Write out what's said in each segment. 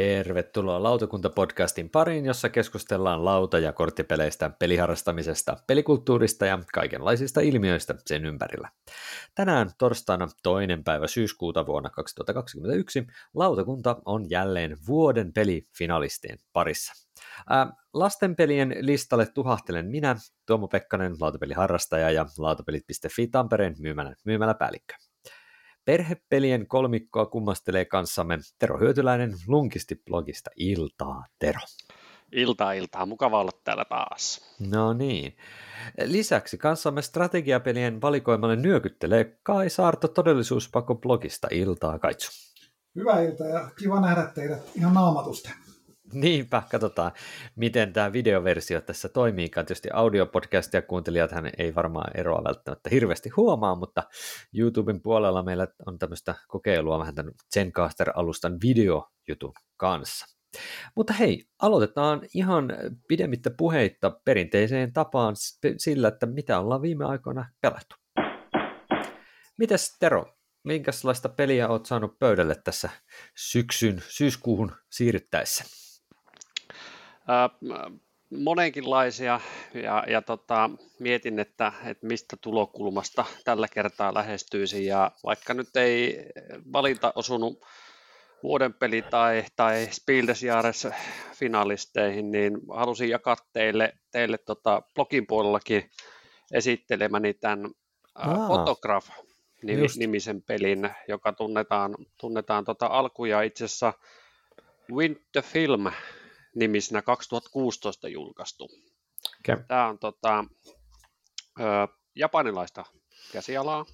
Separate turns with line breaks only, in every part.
Tervetuloa Lautakunta-podcastin pariin, jossa keskustellaan lauta- ja korttipeleistä, peliharrastamisesta, pelikulttuurista ja kaikenlaisista ilmiöistä sen ympärillä. Tänään torstaina toinen päivä syyskuuta vuonna 2021 lautakunta on jälleen vuoden pelifinalistien parissa. Ää, lastenpelien listalle tuhahtelen minä, Tuomo Pekkanen, lautapeliharrastaja ja lautapelit.fi Tampereen myymälä, myymäläpäällikkö. Perhepelien kolmikkoa kummastelee kanssamme Tero Hyötyläinen Lunkisti-blogista. Iltaa, Tero.
Iltaa, iltaa. Mukava olla täällä taas.
No niin. Lisäksi kanssamme strategiapelien valikoimalle nyökyttelee Kai Saarto Todellisuuspako blogista. Iltaa, Kaitsu.
Hyvää iltaa ja kiva nähdä teidät ihan naamatusten.
Niinpä, katsotaan, miten tämä videoversio tässä toimii. Tietysti audiopodcastia kuuntelijat hän ei varmaan eroa välttämättä hirveästi huomaa, mutta YouTuben puolella meillä on tämmöistä kokeilua vähän tämän Zencaster-alustan videojutun kanssa. Mutta hei, aloitetaan ihan pidemmittä puheitta perinteiseen tapaan sillä, että mitä ollaan viime aikoina pelattu. Mites Tero, minkälaista peliä olet saanut pöydälle tässä syksyn, syyskuuhun siirryttäessä?
Monenkinlaisia ja, ja tota, mietin, että, että mistä tulokulmasta tällä kertaa lähestyisi ja vaikka nyt ei valinta osunut vuoden peli tai, tai Spiel des Jahres finalisteihin, niin halusin jakaa teille, teille tota blogin puolellakin esittelemäni tämän Aa, Photograph nimisen pelin, joka tunnetaan, tunnetaan tota alkuja. Itse asiassa Winter Film nimisenä 2016 julkaistu. Okay. Tämä on tota, ö, japanilaista käsialaa.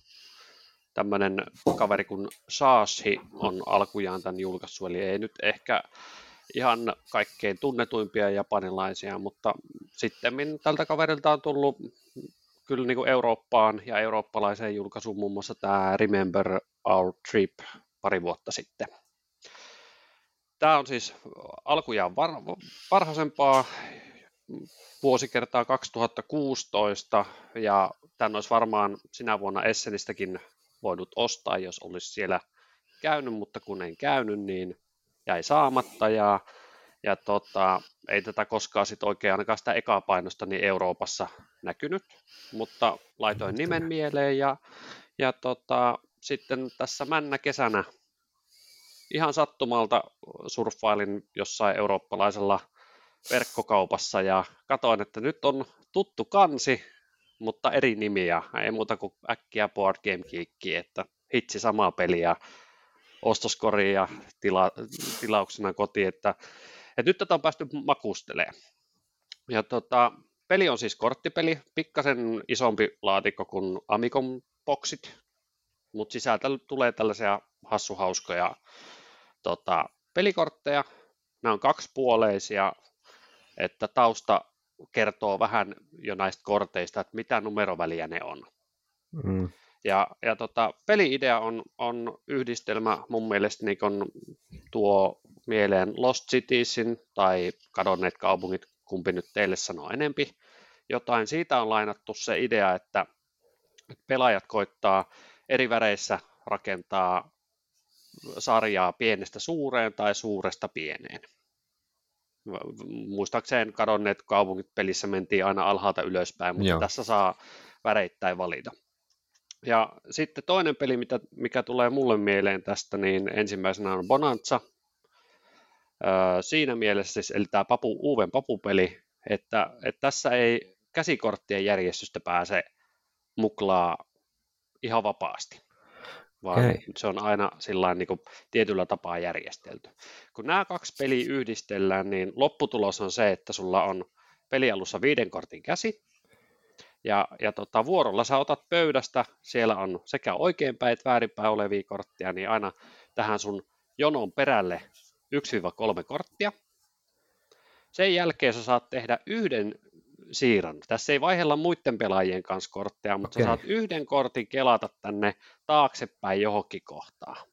Tämmöinen kaveri kuin Saashi on alkujaan tämän julkaissut, eli ei nyt ehkä ihan kaikkein tunnetuimpia japanilaisia, mutta sitten tältä kaverilta on tullut kyllä niin kuin Eurooppaan ja eurooppalaiseen julkaisuun muun muassa tämä Remember Our Trip pari vuotta sitten. Tämä on siis alkujaan var, varhaisempaa vuosikertaa 2016 ja tämän olisi varmaan sinä vuonna Essenistäkin voinut ostaa, jos olisi siellä käynyt, mutta kun en käynyt, niin jäi saamatta ja, ja tota, ei tätä koskaan sit oikein ainakaan sitä ekaa painosta niin Euroopassa näkynyt, mutta laitoin nimen mieleen ja, ja tota, sitten tässä männä kesänä ihan sattumalta surffailin jossain eurooppalaisella verkkokaupassa ja katoin, että nyt on tuttu kansi, mutta eri nimiä. Ei muuta kuin äkkiä Board Game Geekki, että hitsi samaa peliä ostoskoriin ja tila, tilauksena kotiin, että, että nyt tätä on päästy makustelemaan. Ja tota, peli on siis korttipeli, pikkasen isompi laatikko kuin Amicom boxit, mutta sisältä tulee tällaisia hassuhauskoja tota, pelikortteja. Nämä on kaksipuoleisia, että tausta kertoo vähän jo näistä korteista, että mitä numeroväliä ne on. Mm. Ja, ja tota, peli-idea on, on yhdistelmä mun mielestä niin kun tuo mieleen Lost Citiesin tai Kadonneet kaupungit, kumpi nyt teille sanoo enempi. Jotain siitä on lainattu se idea, että pelaajat koittaa eri väreissä rakentaa sarjaa pienestä suureen tai suuresta pieneen. Muistaakseen kadonneet kaupungit pelissä mentiin aina alhaalta ylöspäin, mutta Joo. tässä saa väreittäin valita. Ja sitten toinen peli, mitä, mikä tulee mulle mieleen tästä, niin ensimmäisenä on Bonanza. Öö, siinä mielessä siis, eli tämä papu, uuden papupeli, että, että tässä ei käsikorttien järjestystä pääse muklaa ihan vapaasti vaan okay. se on aina sillain niin kuin tietyllä tapaa järjestelty. Kun nämä kaksi peliä yhdistellään, niin lopputulos on se, että sulla on pelialussa viiden kortin käsi, ja, ja tota, vuorolla sä otat pöydästä, siellä on sekä oikeinpäin että väärinpäin olevia kortteja, niin aina tähän sun jonon perälle 1-3 korttia. Sen jälkeen sä saat tehdä yhden siirron. Tässä ei vaihella muiden pelaajien kanssa kortteja, mutta okay. sä saat yhden kortin kelata tänne taaksepäin johonkin kohtaan.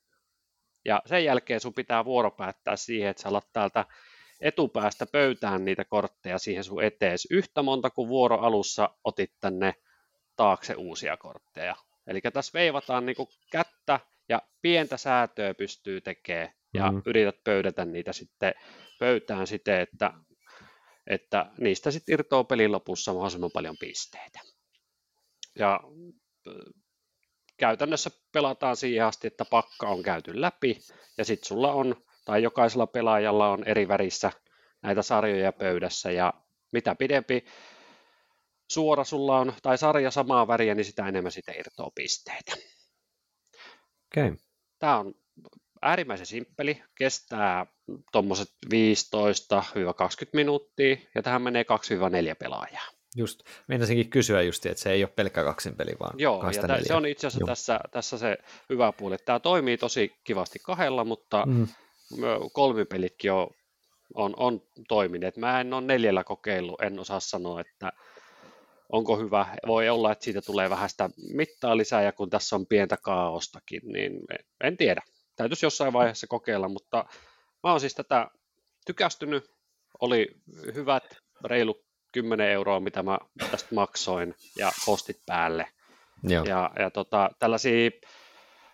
Ja sen jälkeen sun pitää vuoro päättää siihen, että sä alat täältä etupäästä pöytään niitä kortteja siihen sun etees yhtä monta kuin vuoro alussa otit tänne taakse uusia kortteja. Eli tässä veivataan niin kättä ja pientä säätöä pystyy tekemään ja mm. yrität pöydätä niitä sitten pöytään siten, että, että niistä sitten irtoaa pelin lopussa mahdollisimman paljon pisteitä. Ja käytännössä pelataan siihen asti, että pakka on käyty läpi ja sitten sulla on, tai jokaisella pelaajalla on eri värissä näitä sarjoja pöydässä ja mitä pidempi suora sulla on, tai sarja samaa väriä, niin sitä enemmän sitä irtoaa pisteitä.
Okay.
Tämä on äärimmäisen simppeli, kestää tuommoiset 15-20 minuuttia, ja tähän menee 2-4 pelaajaa.
Just, meinasinkin kysyä just, että se ei ole pelkkä kaksin peli, vaan
Joo, ja
tämän,
se on itse asiassa tässä, tässä se hyvä puoli, tämä toimii tosi kivasti kahdella, mutta mm. kolmipelitkin on, on, on toimineet. Mä en ole neljällä kokeillut, en osaa sanoa, että onko hyvä. Voi olla, että siitä tulee vähän sitä mittaa lisää, ja kun tässä on pientä kaaostakin, niin en tiedä. Täytyisi jossain vaiheessa kokeilla, mutta mä oon siis tätä tykästynyt. Oli hyvät, reilu 10 euroa, mitä mä tästä maksoin, ja postit päälle. Joo. Ja, ja tota, tällaisia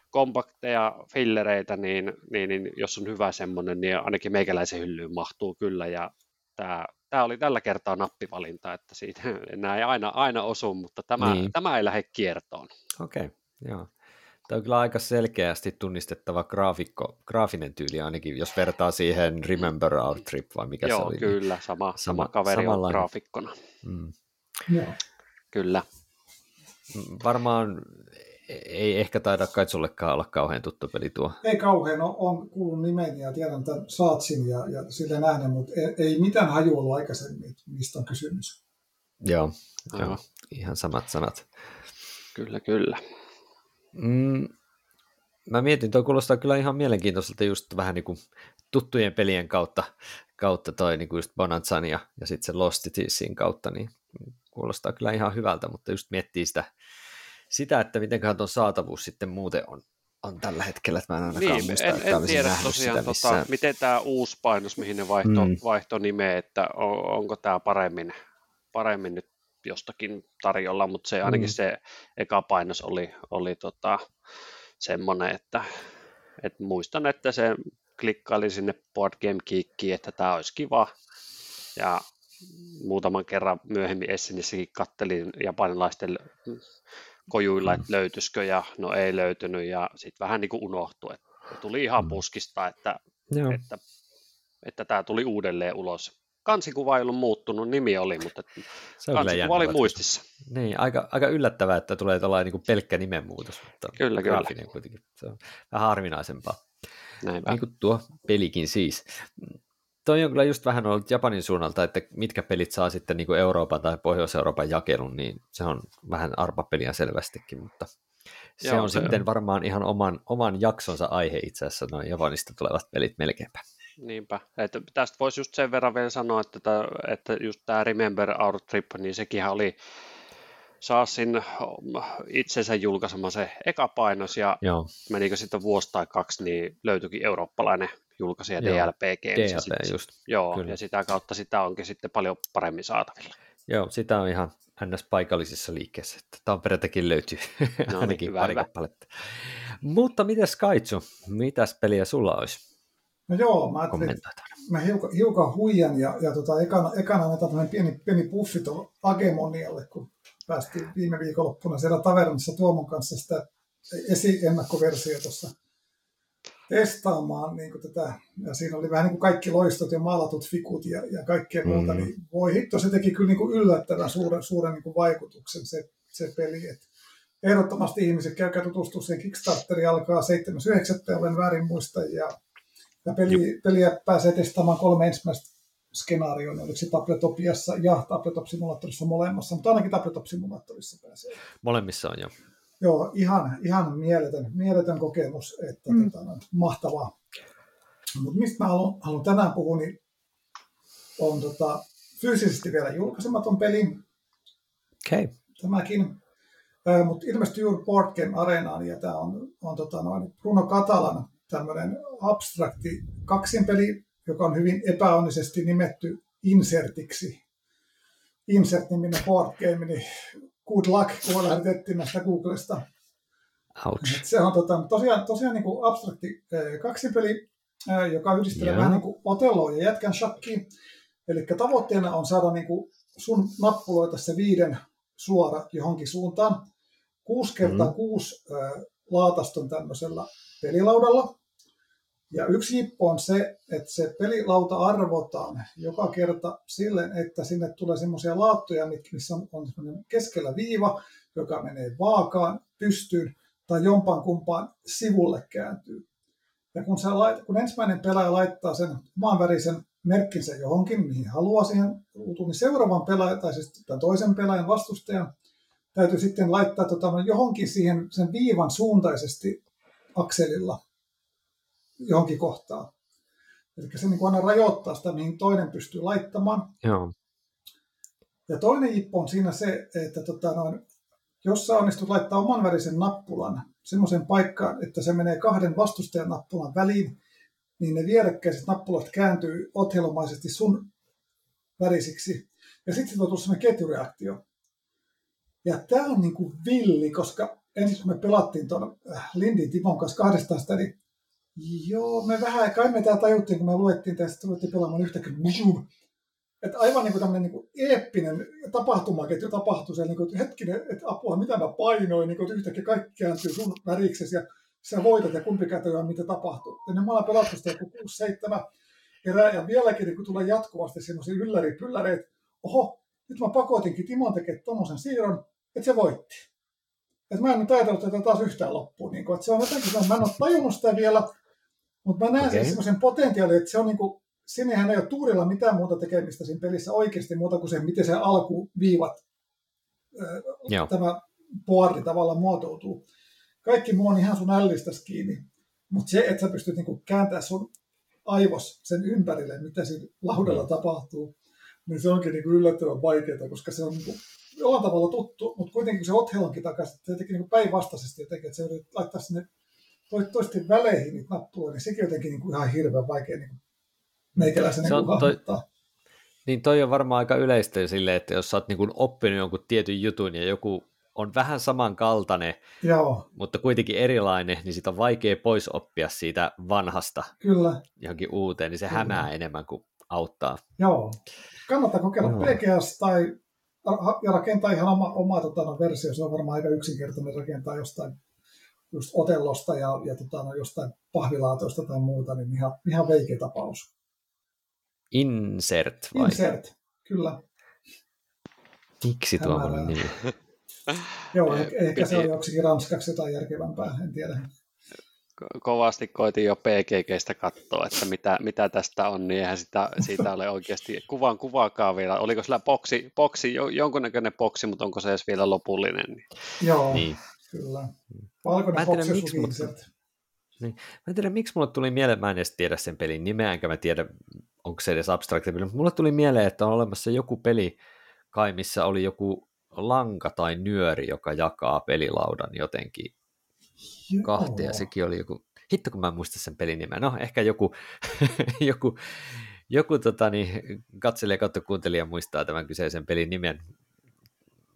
kompakteja fillereitä, niin, niin, niin jos on hyvä semmoinen, niin ainakin meikäläisen hyllyyn mahtuu kyllä, ja tämä, tämä oli tällä kertaa nappivalinta, että siitä enää ei aina, aina osu, mutta tämä, niin. tämä ei lähde kiertoon.
Okei, okay, joo. Tämä on kyllä aika selkeästi tunnistettava graafikko, graafinen tyyli ainakin, jos vertaa siihen Remember Our Trip vai mikä
Joo,
se oli.
Joo, kyllä, sama, sama kaveri on graafikkona. Mm.
Joo.
Kyllä.
Mm, varmaan ei ehkä taida kai sullekaan olla kauhean tuttu peli tuo.
Ei kauhean, on, on kuullut nimen ja tiedän tämän Saatsin ja, ja sille nähden, mutta ei, ei mitään haju ollut aikaisemmin, mistä on kysymys.
Joo, joo ihan samat sanat.
Kyllä, kyllä.
Mm, mä mietin, tuo kuulostaa kyllä ihan mielenkiintoiselta just vähän niin kuin tuttujen pelien kautta, kautta toi niin kuin just Bonanzan ja, ja sitten se Lost Citiesin kautta, niin kuulostaa kyllä ihan hyvältä, mutta just miettii sitä, sitä että mitenköhän tuon saatavuus sitten muuten on, on tällä hetkellä, että mä en ainakaan
niin, muista, en, en tiedä tosiaan, tota, miten tämä uusi painos, mihin ne vaihto, mm. vaihto nimeä, että on, onko tämä paremmin, paremmin nyt jostakin tarjolla, mutta se ainakin mm. se eka painos oli, oli tota, semmoinen, että, että muistan, että se klikkaili sinne Board Game Geekiin, että tämä olisi kiva, ja muutaman kerran myöhemmin Essenissäkin kattelin japanilaisten kojuilla, että mm. löytyisikö, ja no ei löytynyt, ja sitten vähän niin kuin unohtui, että tuli ihan mm. puskista, että, että, että tämä tuli uudelleen ulos kansikuva ei ollut muuttunut, nimi oli, mutta se kansikuva oli muistissa.
Niin, aika, aika yllättävää, että tulee tällainen niin pelkkä nimenmuutos, mutta
kyllä, kyllä.
kuitenkin. Se on vähän harvinaisempaa. Näinpä. Niin kuin tuo pelikin siis. Toi on kyllä just vähän ollut Japanin suunnalta, että mitkä pelit saa sitten niin kuin Euroopan tai Pohjois-Euroopan jakelun, niin se on vähän arpapeliä selvästikin, mutta se Joo, on se sitten on. varmaan ihan oman, oman jaksonsa aihe itse asiassa, noin Japanista tulevat pelit melkeinpä.
Niinpä. Että tästä voisi just sen verran vielä sanoa, että, tämä, että just tämä Remember Our Trip, niin sekin oli Saasin itsensä julkaisema se eka painos ja Joo. menikö sitten vuosi tai kaksi, niin löytyikin eurooppalainen julkaisija DLP Games.
DLP, sit, just.
Joo, Kyllä. ja sitä kautta sitä onkin sitten paljon paremmin saatavilla.
Joo, sitä on ihan ns. paikallisissa liikkeissä, että Tampereeltakin löytyy no, ainakin niin, hyvä, pari kappaletta. Mutta mitäs Kaitsu, mitäs peliä sulla olisi?
No joo, mä ajattelin, mä hiukan, hiukan huijan ja, ja tota, ekana, ekana annetaan pieni, pieni puffi tuolla Agemonialle, kun päästiin viime viikonloppuna siellä tavernissa Tuomon kanssa sitä esi-ennakkoversiota testaamaan niin kuin tätä, ja siinä oli vähän niin kuin kaikki loistot ja maalatut fikut ja, ja kaikkea mm. muuta, niin voi hitto, se teki kyllä niin kuin yllättävän suuren, suuren niin kuin vaikutuksen se, se peli, että ehdottomasti ihmiset käykää tutustua siihen Kickstarteri alkaa 7.9. olen väärin muista, ja ja peli, peliä pääsee testaamaan kolme ensimmäistä skenaarioa, niin oliko se Tabletopiassa ja Tabletop-simulaattorissa molemmassa, mutta ainakin Tabletop-simulaattorissa pääsee.
Molemmissa on jo.
Joo, ihan, ihan mieletön, mieletön kokemus, että mm. tota, mahtavaa. Mutta mistä mä haluan, haluan tänään puhua, niin on tota, fyysisesti vielä julkaisematon peli.
Okay.
Tämäkin. Mutta ilmestyi juuri Board Game Areenaan, ja tämä on, on tota, noin Bruno Katalan tämmöinen abstrakti kaksinpeli, joka on hyvin epäonnisesti nimetty Insertiksi. Insert-niminen board game, niin good luck, kun lähetettiin näistä Googlesta.
Ouch.
Se on tota, tosiaan, tosiaan niin kuin abstrakti kaksinpeli, joka yhdistelee vähän niin kuin Otelloa ja jätkän shakkiin. Eli tavoitteena on saada niin kuin sun nappuloita se viiden suora johonkin suuntaan. 6 kertaa mm. 6 laataston tämmöisellä pelilaudalla. Ja yksi jippo on se, että se pelilauta arvotaan joka kerta silleen, että sinne tulee semmoisia laattoja, missä on, on keskellä viiva, joka menee vaakaan, pystyyn tai jompaan kumpaan sivulle kääntyy. Ja kun, sä lait, kun ensimmäinen pelaaja laittaa sen maanvärisen merkkinsä johonkin, mihin haluaa siihen niin seuraavan pelaajan, tai siis tämän toisen pelaajan vastustajan, täytyy sitten laittaa tota, johonkin siihen sen viivan suuntaisesti akselilla johonkin kohtaan. Eli se niin aina rajoittaa sitä, mihin toinen pystyy laittamaan.
Joo.
Ja toinen jippo on siinä se, että tota, noin, jos sä onnistut laittaa oman värisen nappulan semmoisen paikkaan, että se menee kahden vastustajan nappulan väliin, niin ne vierekkäiset nappulat kääntyy othelomaisesti sun värisiksi. Ja sitten tulee tulla semmoinen ketjureaktio. Ja tämä on niin kuin villi, koska ensin kun me pelattiin tuon äh, Lindin Timon kanssa kahdestaan sitä, niin joo, me vähän, kai me tämä tajuttiin, kun me luettiin tästä, ruvettiin pelaamaan yhtäkkiä, että aivan niin kuin tämmöinen niin kuin eeppinen tapahtumaketju tapahtuu siellä, niin kuin, että hetkinen, että apua, mitä mä painoin, niin kuin, että yhtäkkiä kaikki kääntyy sun väriksesi ja sä voitat ja kumpi kätöä, mitä tapahtuu. Ja ne olen pelattu sitä joku 6-7 erää ja vieläkin niin tulee jatkuvasti semmoisia ylläripylläreitä, oho, nyt mä pakotinkin Timon tekemään tuommoisen siirron, että se voitti. Että mä en nyt ajatellut tätä taas yhtään loppuun. Niin kun, että se on jotenkin, mä en ole tajunnut sitä vielä, mutta mä näen okay. semmoisen potentiaalin, että se on niin kuin, sinnehän ei ole tuurilla mitään muuta tekemistä siinä pelissä oikeasti muuta kuin se, miten se alkuviivat, Joo. tämä boardi tavallaan muotoutuu. Kaikki muu on ihan sun ällistäs kiinni. Mutta se, että sä pystyt niinku kääntämään sun aivos sen ympärille, mitä siinä laudalla mm. tapahtuu, niin se onkin niinku yllättävän vaikeaa, koska se on niinku jollain tavalla tuttu, mutta kuitenkin se Othelonkin takaisin, se teki niinku päinvastaisesti jotenkin, että se laittaa sinne toisten väleihin niitä nappuja, niin sekin jotenkin niinku ihan hirveän vaikea niinku meikäläisen se on,
toi, Niin toi on varmaan aika yleistä sille, että jos sä oot niinku oppinut jonkun tietyn jutun ja joku on vähän samankaltainen,
Joo.
mutta kuitenkin erilainen, niin sitä on vaikea pois oppia siitä vanhasta
Kyllä.
johonkin uuteen, niin se Kyllä. hämää enemmän kuin auttaa.
Joo. Kannattaa kokeilla Joo. PGS tai ja rakentaa ihan oma, oma tota, no, versio. Se on varmaan aika yksinkertainen rakentaa jostain just otellosta ja, ja tota, no, jostain pahvilaatoista tai muuta, niin ihan, ihan veikeä tapaus.
Insert vai?
Insert, kyllä.
Miksi tuo nimi?
Joo, eh, ehkä se oli joksikin ranskaksi jotain järkevämpää, en tiedä.
Kovasti koitin jo PGGstä katsoa, että mitä, mitä tästä on, niin eihän sitä, siitä ole oikeasti kuvan kuvaakaan vielä. Oliko sillä boksi, boksi, jonkunnäköinen boksi, mutta onko se edes vielä lopullinen? Niin.
Joo, niin. Kyllä. Valkoinen boksi miksi, mutta...
Niin. Mä en tiedä, miksi mulle tuli mieleen, mä en edes tiedä sen pelin nimeä, enkä mä tiedä, onko se edes abstrakti peli, mutta mulle tuli mieleen, että on olemassa joku peli, kai missä oli joku lanka tai nyöri, joka jakaa pelilaudan jotenkin Joo. kahteen, ja sekin oli joku, hitto kun mä en muista sen pelin nimeä, no ehkä joku, joku, joku tota, niin, katselija kautta kuuntelija muistaa tämän kyseisen pelin nimen,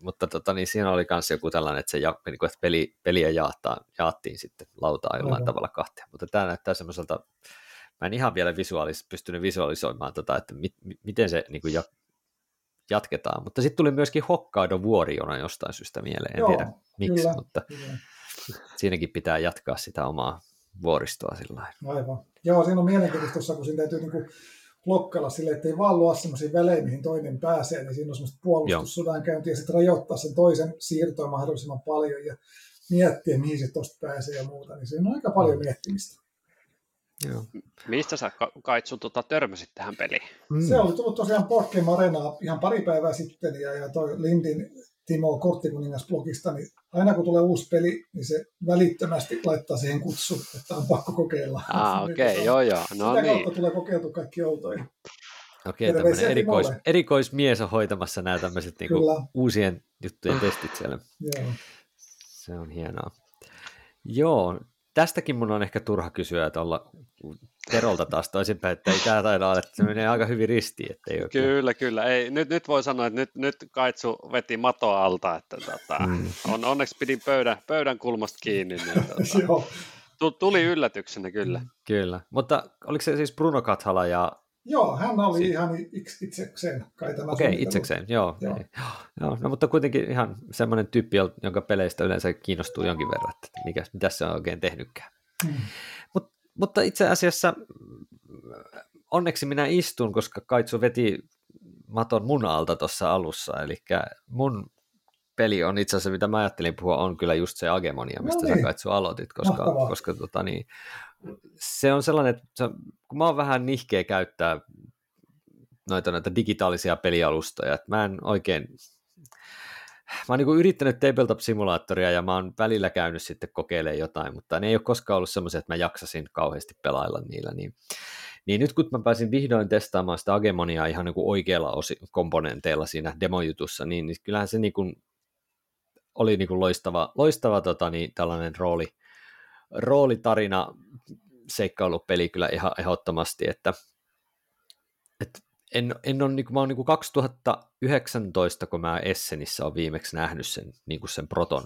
mutta tota, niin siinä oli myös joku tällainen, että, se ja, niin kuin, että peli, peliä jaattaa, jaattiin sitten lautaa jollain Aivan. tavalla kahteen, mutta tämä näyttää semmoiselta, mä en ihan vielä visuaalis, pystynyt visualisoimaan, tota, että mit, miten se niin kuin, jatketaan. Mutta sitten tuli myöskin Hokkaido vuoriona jostain syystä mieleen, en Joo, tiedä miksi, kyllä, mutta kyllä. siinäkin pitää jatkaa sitä omaa vuoristoa sillä
Aivan. Joo, siinä on mielenkiintoista, kun siinä täytyy niinku blokkailla silleen, että ei vaan luo sellaisia välejä, mihin toinen pääsee, niin siinä on semmoista puolustussodankäyntiä ja sitten rajoittaa sen toisen siirtoa mahdollisimman paljon ja miettiä, mihin se tuosta pääsee ja muuta, niin siinä on aika paljon mm. miettimistä.
Joo. Mistä sä Kaitsu tota, törmäsit tähän peliin?
Mm. Se oli tullut tosiaan Board Arena ihan pari päivää sitten ja, ja toi Lindin Timo Korttikuningas blogista, niin aina kun tulee uusi peli, niin se välittömästi laittaa siihen kutsu, että on pakko kokeilla.
Ah, okei, okay, joo joo. No
Sitä
niin.
kautta tulee kokeiltu kaikki outoja.
Okei, okay, tämmöinen erikois, erikoismies on hoitamassa nämä tämmöiset niinku uusien juttujen testit siellä.
Joo.
Se on hienoa. Joo, tästäkin mun on ehkä turha kysyä, että olla Terolta taas toisinpäin, että ei tämä taida olla, että se menee aika hyvin ristiin. Että ei
oikein. Kyllä, kyllä. Ei, nyt, nyt voi sanoa, että nyt, nyt Kaitsu veti matoa alta, että tota, mm. on, onneksi pidin pöydän, pöydän kulmasta kiinni. Niin, tota, Tuli yllätyksenä kyllä.
Kyllä, mutta oliko se siis Bruno Kathala ja...
Joo, hän oli si- ihan itsekseen kai tämä
Okei, okay, itsekseen, joo. joo. joo. No, mutta kuitenkin ihan semmoinen tyyppi, jonka peleistä yleensä kiinnostuu jonkin verran, että mikä, mitä se on oikein tehnytkään. Mm. Mut, mutta itse asiassa onneksi minä istun, koska Kaitsu veti maton mun alta tuossa alussa, eli mun peli on itse asiassa, mitä mä ajattelin puhua, on kyllä just se Agemonia, mistä no niin. sä Kaitsu aloitit, koska, koska tota, niin, se on sellainen, että se, kun mä oon vähän nihkeä käyttää noita, noita digitaalisia pelialustoja, että mä en oikein, mä oon niin yrittänyt tabletop-simulaattoria ja mä oon välillä käynyt sitten kokeilemaan jotain, mutta ne ei ole koskaan ollut semmoisia, että mä jaksasin kauheasti pelailla niillä, niin niin nyt kun mä pääsin vihdoin testaamaan sitä Agemonia ihan niin kuin oikealla osi- komponenteilla siinä demojutussa, niin, niin kyllähän se niin kuin oli niin kuin loistava, loistava tota, niin, tällainen rooli, roolitarina seikkailupeli kyllä ihan ehdottomasti, että, että en, en ole, niin kuin, mä olen niin kuin 2019, kun mä Essenissä olen viimeksi nähnyt sen, niin kuin sen proton,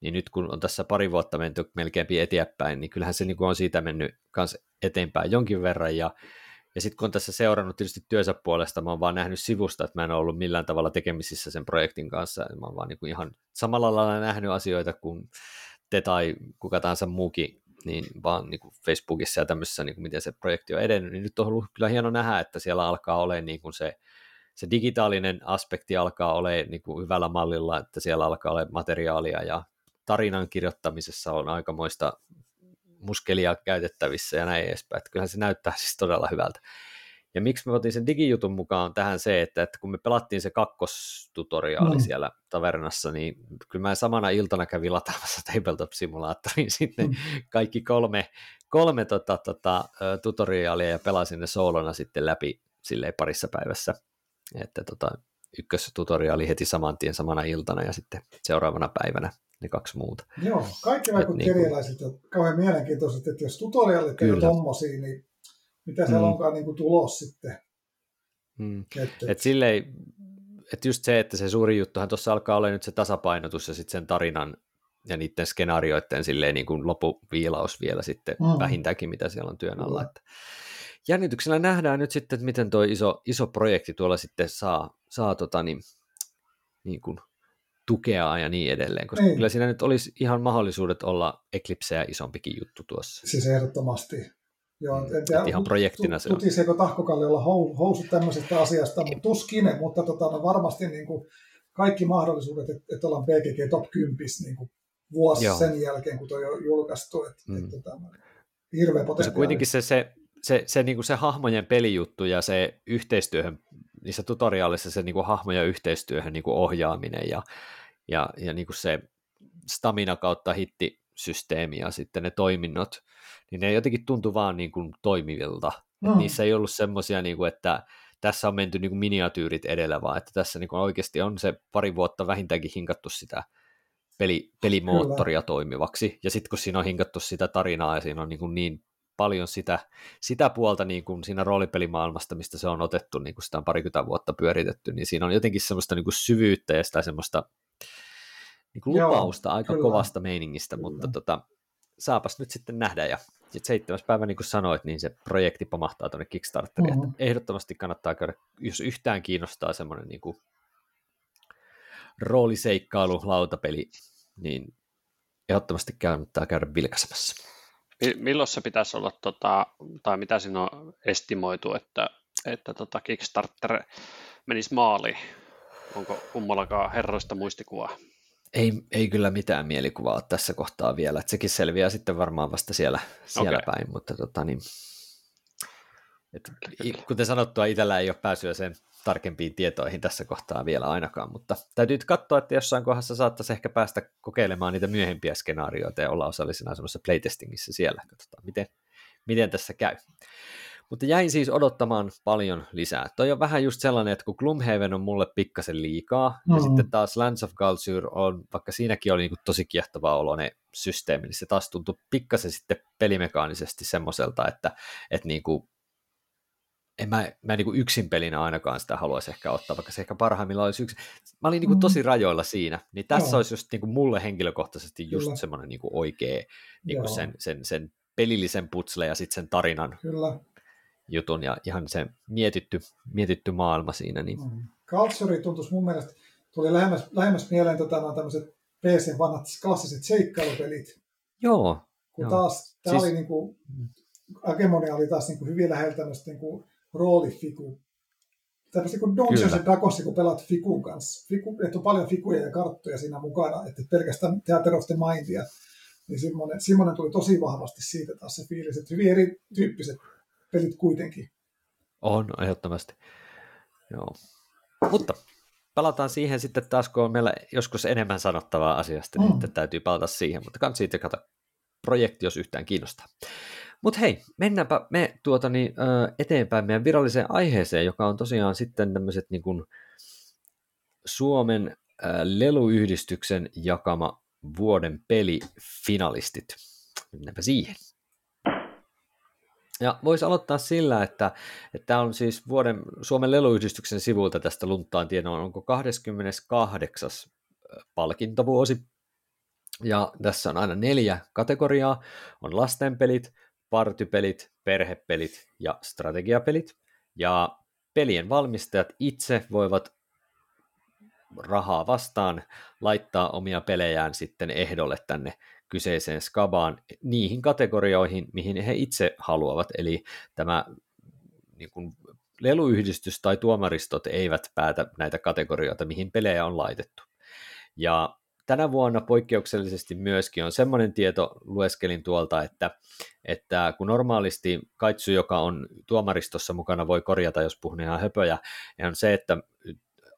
niin nyt kun on tässä pari vuotta menty melkein eteenpäin, niin kyllähän se niin kuin on siitä mennyt kans eteenpäin jonkin verran, ja, ja sitten kun on tässä seurannut tietysti työnsä puolesta, mä oon vaan nähnyt sivusta, että mä en ole ollut millään tavalla tekemisissä sen projektin kanssa, mä oon vaan niin kuin ihan samalla lailla nähnyt asioita kuin te tai kuka tahansa muukin, niin vaan niin kuin Facebookissa ja tämmöisessä, niin kuin miten se projekti on edennyt, niin nyt on ollut kyllä hieno nähdä, että siellä alkaa olemaan niin kuin se, se digitaalinen aspekti alkaa olemaan niin kuin hyvällä mallilla, että siellä alkaa olla materiaalia ja tarinan kirjoittamisessa on aikamoista muskelia käytettävissä ja näin edespäin. Että kyllähän se näyttää siis todella hyvältä. Ja miksi me otin sen digijutun mukaan tähän se, että, että kun me pelattiin se kakkostutoriaali mm. siellä tavernassa, niin kyllä mä samana iltana kävin lataamassa Tabletop-simulaattoriin sitten mm. kaikki kolme, kolme tota, tota, tutoriaalia ja pelasin ne soolona sitten läpi silleen parissa päivässä. Että tota, ykköstutoriaali heti saman tien samana iltana ja sitten seuraavana päivänä ne kaksi muuta.
Joo, kaikki vaikutti niin erilaisilta. Kauhean mielenkiintoiset, että jos tutorialit ei tommosia, niin mitä siellä mm. onkaan niin kuin tulos sitten.
Mm. Että, et silleen, että just se, että se suuri juttuhan tuossa alkaa olla nyt se tasapainotus ja sitten sen tarinan ja niiden skenaarioiden silleen niin kuin lopuviilaus vielä sitten mm. vähintäänkin, mitä siellä on työn alla. Mm. Että jännityksellä nähdään nyt sitten, että miten tuo iso, iso projekti tuolla sitten saa, saa tota niin, niin kuin tukea ja niin edelleen, koska niin. kyllä siinä nyt olisi ihan mahdollisuudet olla Eclipseä isompikin juttu tuossa.
Siis ehdottomasti. Joo,
en tiedä, ihan projektina se
on. Tutiseeko Tahkokalliolla housut tämmöisestä asiasta, mutta tuskin, mutta tota, no varmasti niin kuin kaikki mahdollisuudet, että, että ollaan BGG Top 10 niin kuin vuosi Joo. sen jälkeen, kun tuo on julkaistu. Että, mm. että, tota, hirveä potentiaali. Se
kuitenkin se, se, se, se, niin kuin se hahmojen pelijuttu ja se yhteistyöhön, niissä tutoriaalissa se niin kuin hahmojen yhteistyöhön niin kuin ohjaaminen ja ja, ja niin kuin se stamina kautta hittisysteemi ja sitten ne toiminnot, niin ne jotenkin tuntuu vaan niin kuin toimivilta. Mm. niissä ei ollut semmoisia, niin kuin, että tässä on menty niin kuin miniatyyrit edellä, vaan että tässä niin kuin oikeasti on se pari vuotta vähintäänkin hinkattu sitä peli, pelimoottoria Kyllä. toimivaksi. Ja sitten kun siinä on hinkattu sitä tarinaa ja siinä on niin, kuin niin paljon sitä, sitä puolta niin kuin siinä roolipelimaailmasta, mistä se on otettu, niin kuin sitä on parikymmentä vuotta pyöritetty, niin siinä on jotenkin semmoista niin kuin syvyyttä ja sitä semmoista niin kuin lupausta Joo, aika kyllä. kovasta meiningistä, kyllä. mutta tota, saapas nyt sitten nähdä ja sitten seitsemäs päivä, niin kuin sanoit, niin se projekti pamahtaa tuonne Kickstarteriin. Mm-hmm. Että ehdottomasti kannattaa käydä, jos yhtään kiinnostaa semmoinen niin kuin rooliseikkailu, lautapeli, niin ehdottomasti kannattaa käydä vilkaisemassa.
Milloin se pitäisi olla, tota, tai mitä siinä on estimoitu, että, että tota Kickstarter menisi maaliin? Onko kummallakaan herroista muistikuvaa?
Ei, ei kyllä mitään mielikuvaa tässä kohtaa vielä, että sekin selviää sitten varmaan vasta siellä, siellä okay. päin, mutta tota, niin, et, kuten sanottua, itsellä ei ole pääsyä sen tarkempiin tietoihin tässä kohtaa vielä ainakaan, mutta täytyy katsoa, että jossain kohdassa saattaisi ehkä päästä kokeilemaan niitä myöhempiä skenaarioita ja olla osallisena semmoisessa playtestingissä siellä, katsotaan miten, miten tässä käy. Mutta jäin siis odottamaan paljon lisää. Toi on vähän just sellainen, että kun Gloomhaven on mulle pikkasen liikaa, mm-hmm. ja sitten taas Lands of Galsyr on, vaikka siinäkin oli niin tosi kiehtova oloinen systeemi, niin se taas tuntui pikkasen sitten pelimekaanisesti semmoiselta, että, että niin kuin en mä, mä en niin kuin yksin pelinä ainakaan sitä haluaisi ehkä ottaa, vaikka se ehkä parhaimmillaan olisi yksi. Mä olin niin kuin tosi mm. rajoilla siinä, niin tässä Joo. olisi just niin kuin mulle henkilökohtaisesti just Kyllä. semmoinen niin kuin oikea niin kuin sen, sen, sen pelillisen putsle ja sitten sen tarinan Kyllä. Jutun ja ihan se mietitty, mietitty maailma siinä. Niin. Mm.
Culture tuntuisi mun mielestä, tuli lähemmäs, lähemmäs mieleen tota, nämä tämmöiset PC vanhat klassiset seikkailupelit.
Joo.
Kun joo. taas, tämä siis... oli niin kuin, Agemonia oli taas niin kuin hyvin lähellä tämmöistä niin kuin roolifiku. Tämmöistä kuin Dungeons and Dragons, kun pelaat fikun kanssa. Fiku, että on paljon fikuja ja karttoja siinä mukana, että pelkästään Theater of the Mindia. Niin semmoinen, semmoinen tuli tosi vahvasti siitä taas se fiilis, että hyvin erityyppiset pelit kuitenkin.
On, ehdottomasti. Joo. Mutta palataan siihen sitten taas, kun on meillä joskus enemmän sanottavaa asiasta, niin mm. täytyy palata siihen, mutta kannattaa siitä kato projekti, jos yhtään kiinnostaa. Mutta hei, mennäänpä me tuota niin, eteenpäin meidän viralliseen aiheeseen, joka on tosiaan sitten tämmöiset niin kuin Suomen leluyhdistyksen jakama vuoden pelifinalistit. Mennäänpä siihen. Ja voisi aloittaa sillä, että tämä on siis vuoden Suomen leluyhdistyksen sivulta tästä lunttaan tiedon, onko 28. palkintovuosi. Ja tässä on aina neljä kategoriaa. On lastenpelit, partypelit, perhepelit ja strategiapelit. Ja pelien valmistajat itse voivat rahaa vastaan laittaa omia pelejään sitten ehdolle tänne kyseiseen skabaan niihin kategorioihin, mihin he itse haluavat. Eli tämä niin kuin, leluyhdistys tai tuomaristot eivät päätä näitä kategorioita, mihin pelejä on laitettu. Ja tänä vuonna poikkeuksellisesti myöskin on semmoinen tieto, lueskelin tuolta, että, että kun normaalisti Kaitsu, joka on tuomaristossa mukana, voi korjata, jos puhun ihan höpöjä, ja on se, että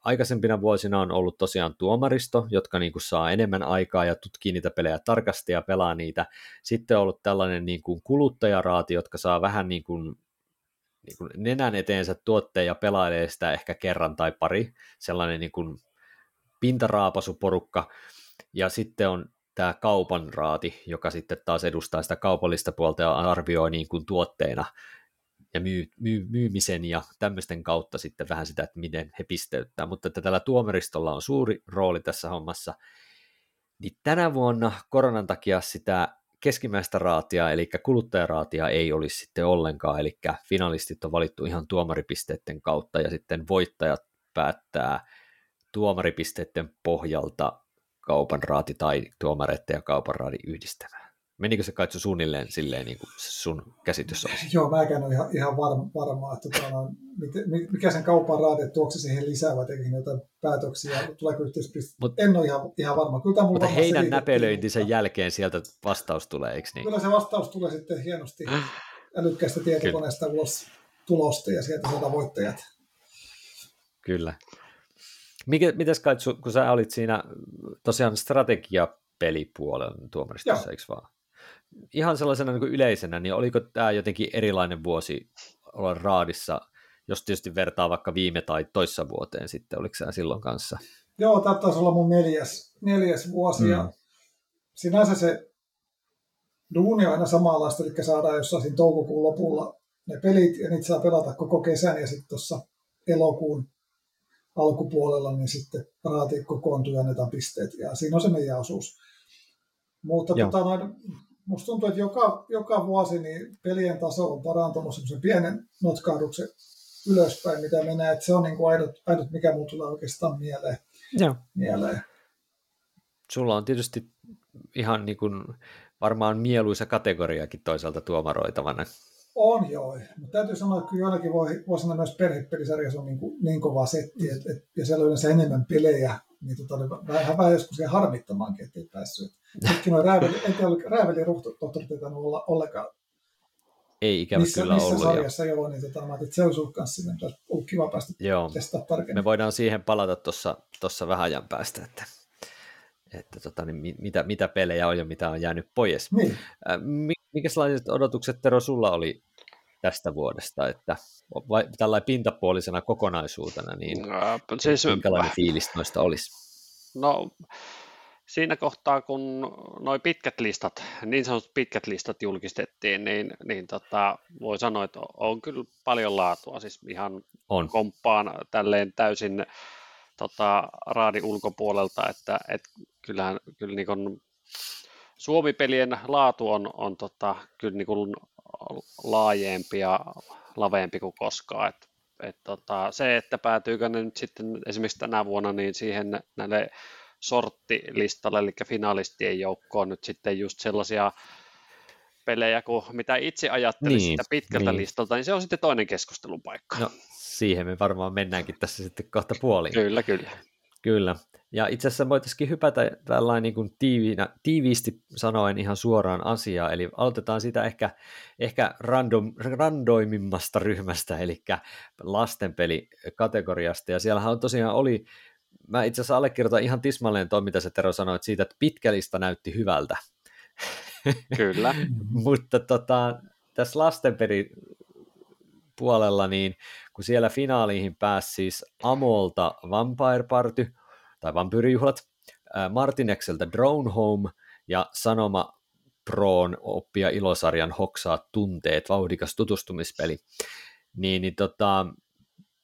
aikaisempina vuosina on ollut tosiaan tuomaristo, jotka niin kuin saa enemmän aikaa ja tutkii niitä pelejä tarkasti ja pelaa niitä. Sitten on ollut tällainen niin kuin kuluttajaraati, jotka saa vähän niin kuin, niin kuin nenän eteensä tuotteen ja pelailee sitä ehkä kerran tai pari, sellainen niin kuin pintaraapasuporukka. Ja sitten on tämä kaupan raati, joka sitten taas edustaa sitä kaupallista puolta ja arvioi niin kuin tuotteena ja myy, myy, myymisen ja tämmöisten kautta sitten vähän sitä, että miten he pisteyttää, mutta että tällä tuomaristolla on suuri rooli tässä hommassa, niin tänä vuonna koronan takia sitä keskimmäistä raatia, eli kuluttajaraatia ei olisi sitten ollenkaan, eli finalistit on valittu ihan tuomaripisteiden kautta ja sitten voittajat päättää tuomaripisteiden pohjalta kaupan raati tai tuomareiden ja kaupan raadi yhdistämään. Menikö se kaitsu suunnilleen silleen, niin kuin sun käsitys olisi?
Joo, mä en ole ihan, ihan varma, varma että tuota, mikä sen kaupan raate, tuoko se siihen lisää vai tekikin jotain päätöksiä, tuleeko yhteispiste. Mut, en ole ihan, ihan varma. Kyllä
mutta heidän näpelöintisen mutta... jälkeen sieltä vastaus tulee, eikö niin?
Kyllä se vastaus tulee sitten hienosti älykkäästä tietokoneesta ulos tulosta ja sieltä saadaan voittajat.
Kyllä. Mikä, mitäs Kaitsu, kun sä olit siinä tosiaan strategiapelipuolella tuomaristossa, eikö vaan? Ihan sellaisena niin kuin yleisenä, niin oliko tämä jotenkin erilainen vuosi olla raadissa, jos tietysti vertaa vaikka viime tai toissa vuoteen sitten, oliko se silloin kanssa?
Joo, tämä taisi olla mun neljäs, neljäs vuosi, mm. ja sinänsä se duuni on aina samanlaista, eli saadaan jossain siinä toukokuun lopulla ne pelit, ja niitä saa pelata koko kesän, ja sitten tuossa elokuun alkupuolella, niin sitten raati kokoontuu ja annetaan pisteet, ja siinä on se meidän osuus. Mutta tota, noin, musta tuntuu, että joka, joka vuosi niin pelien taso on parantunut semmoisen pienen notkahduksen ylöspäin, mitä menee, että se on niin kuin ainut, ainut, mikä mulla tulee oikeastaan mieleen. Joo. mieleen.
Sulla on tietysti ihan niin kuin varmaan mieluisa kategoriakin toisaalta tuomaroitavana.
On joo, mutta täytyy sanoa, että kyllä joillakin voi, voi sanoa myös perhepelisarjassa on niin, kuin, niin kova setti, et, et, ja siellä on yleensä enemmän pelejä, niin tota, niin vähän, vähän joskus siihen harmittamaankin, ettei päässyt. Nytkin on rääveli, en tiedä, rääveli tohtorit ei olla ollenkaan.
Ei ikävä
missä,
kyllä
missä
ollut.
Missä sarjassa jo. joo, niin tota, mä että se olisi ollut kanssa sinne, olisi ollut kiva päästä joo. testaa tarkemmin.
Me voidaan siihen palata tuossa vähän ajan päästä, että, että tota, niin mitä, mitä pelejä on ja mitä on jäänyt pois. Niin. Minkälaiset odotukset, Tero, sulla oli tästä vuodesta, että vai, tällainen pintapuolisena kokonaisuutena, niin no, siis, minkälainen fiilis noista olisi?
No, siinä kohtaa, kun noin pitkät listat, niin sanotut pitkät listat julkistettiin, niin, niin tota, voi sanoa, että on kyllä paljon laatua. Siis ihan on. komppaan tälleen täysin tota, raadin ulkopuolelta, että et kyllähän kyllä niin kun, Suomi-pelien laatu on, on tota, kyllä niin kun laajempi ja laveempi kuin koskaan. Et, et tota, se, että päätyykö ne nyt sitten esimerkiksi tänä vuonna niin siihen näille sorttilistalle, eli finalistien joukkoon nyt sitten just sellaisia pelejä kuin mitä itse ajattelin niin, sitä pitkältä niin. listalta, niin se on sitten toinen keskustelun paikka. No,
siihen me varmaan mennäänkin tässä sitten kohta puoliin.
Kyllä, kyllä.
Kyllä. Ja itse asiassa voitaisiin hypätä tällainen niin kuin tiiviinä, tiiviisti sanoen ihan suoraan asiaan, eli aloitetaan sitä ehkä, ehkä random, randoimimmasta ryhmästä, eli lastenpelikategoriasta, ja siellähän on tosiaan oli, mä itse asiassa allekirjoitan ihan tismalleen tuon, mitä se Tero sanoi, siitä, että pitkä lista näytti hyvältä.
Kyllä.
Mutta tota, tässä lastenpeli puolella, niin kun siellä finaaliin pääsi siis Amolta Vampire Party, tai Vampyrijuhlat, Martinexeltä Drone Home ja Sanoma Proon oppia ilosarjan hoksaa tunteet, vauhdikas tutustumispeli. Niin, niin tota,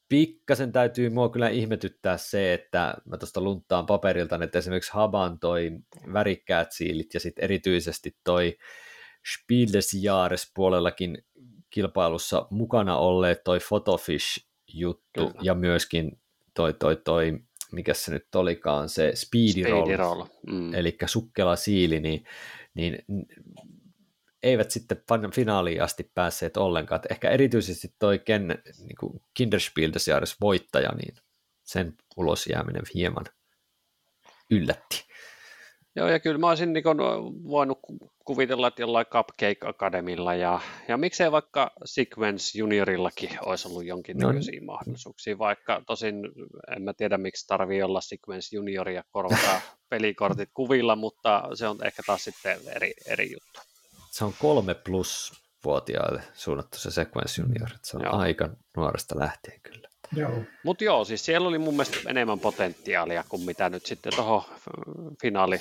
pikkasen täytyy mua kyllä ihmetyttää se, että mä tuosta lunttaan paperilta, että esimerkiksi Haban toi värikkäät siilit ja sitten erityisesti toi Spiel des Jahres puolellakin kilpailussa mukana olleet toi Photofish-juttu Kyllä. ja myöskin toi, toi, toi, mikä se nyt olikaan, se Speedy Roll. Mm. eli sukkela siili, niin, niin eivät sitten finaaliin asti päässeet ollenkaan. Et ehkä erityisesti toi Ken, niin kuin Kinderspiel des Jahres voittaja, niin sen ulos jääminen hieman yllätti.
Joo, ja kyllä mä olisin niin voinut kuvitella, että jollain Cupcake Academilla ja, ja miksei vaikka Sequence Juniorillakin olisi ollut jonkinnäköisiä no. mahdollisuuksia, vaikka tosin en mä tiedä miksi tarvii olla Sequence Junioria korvata pelikortit kuvilla, mutta se on ehkä taas sitten eri, eri juttu.
Se on kolme plus vuotiaille suunnattu se Sequence Junior, se on Joo. aika nuoresta lähtien kyllä.
Mutta joo, siis siellä oli mun mielestä enemmän potentiaalia kuin mitä nyt sitten tuohon finaali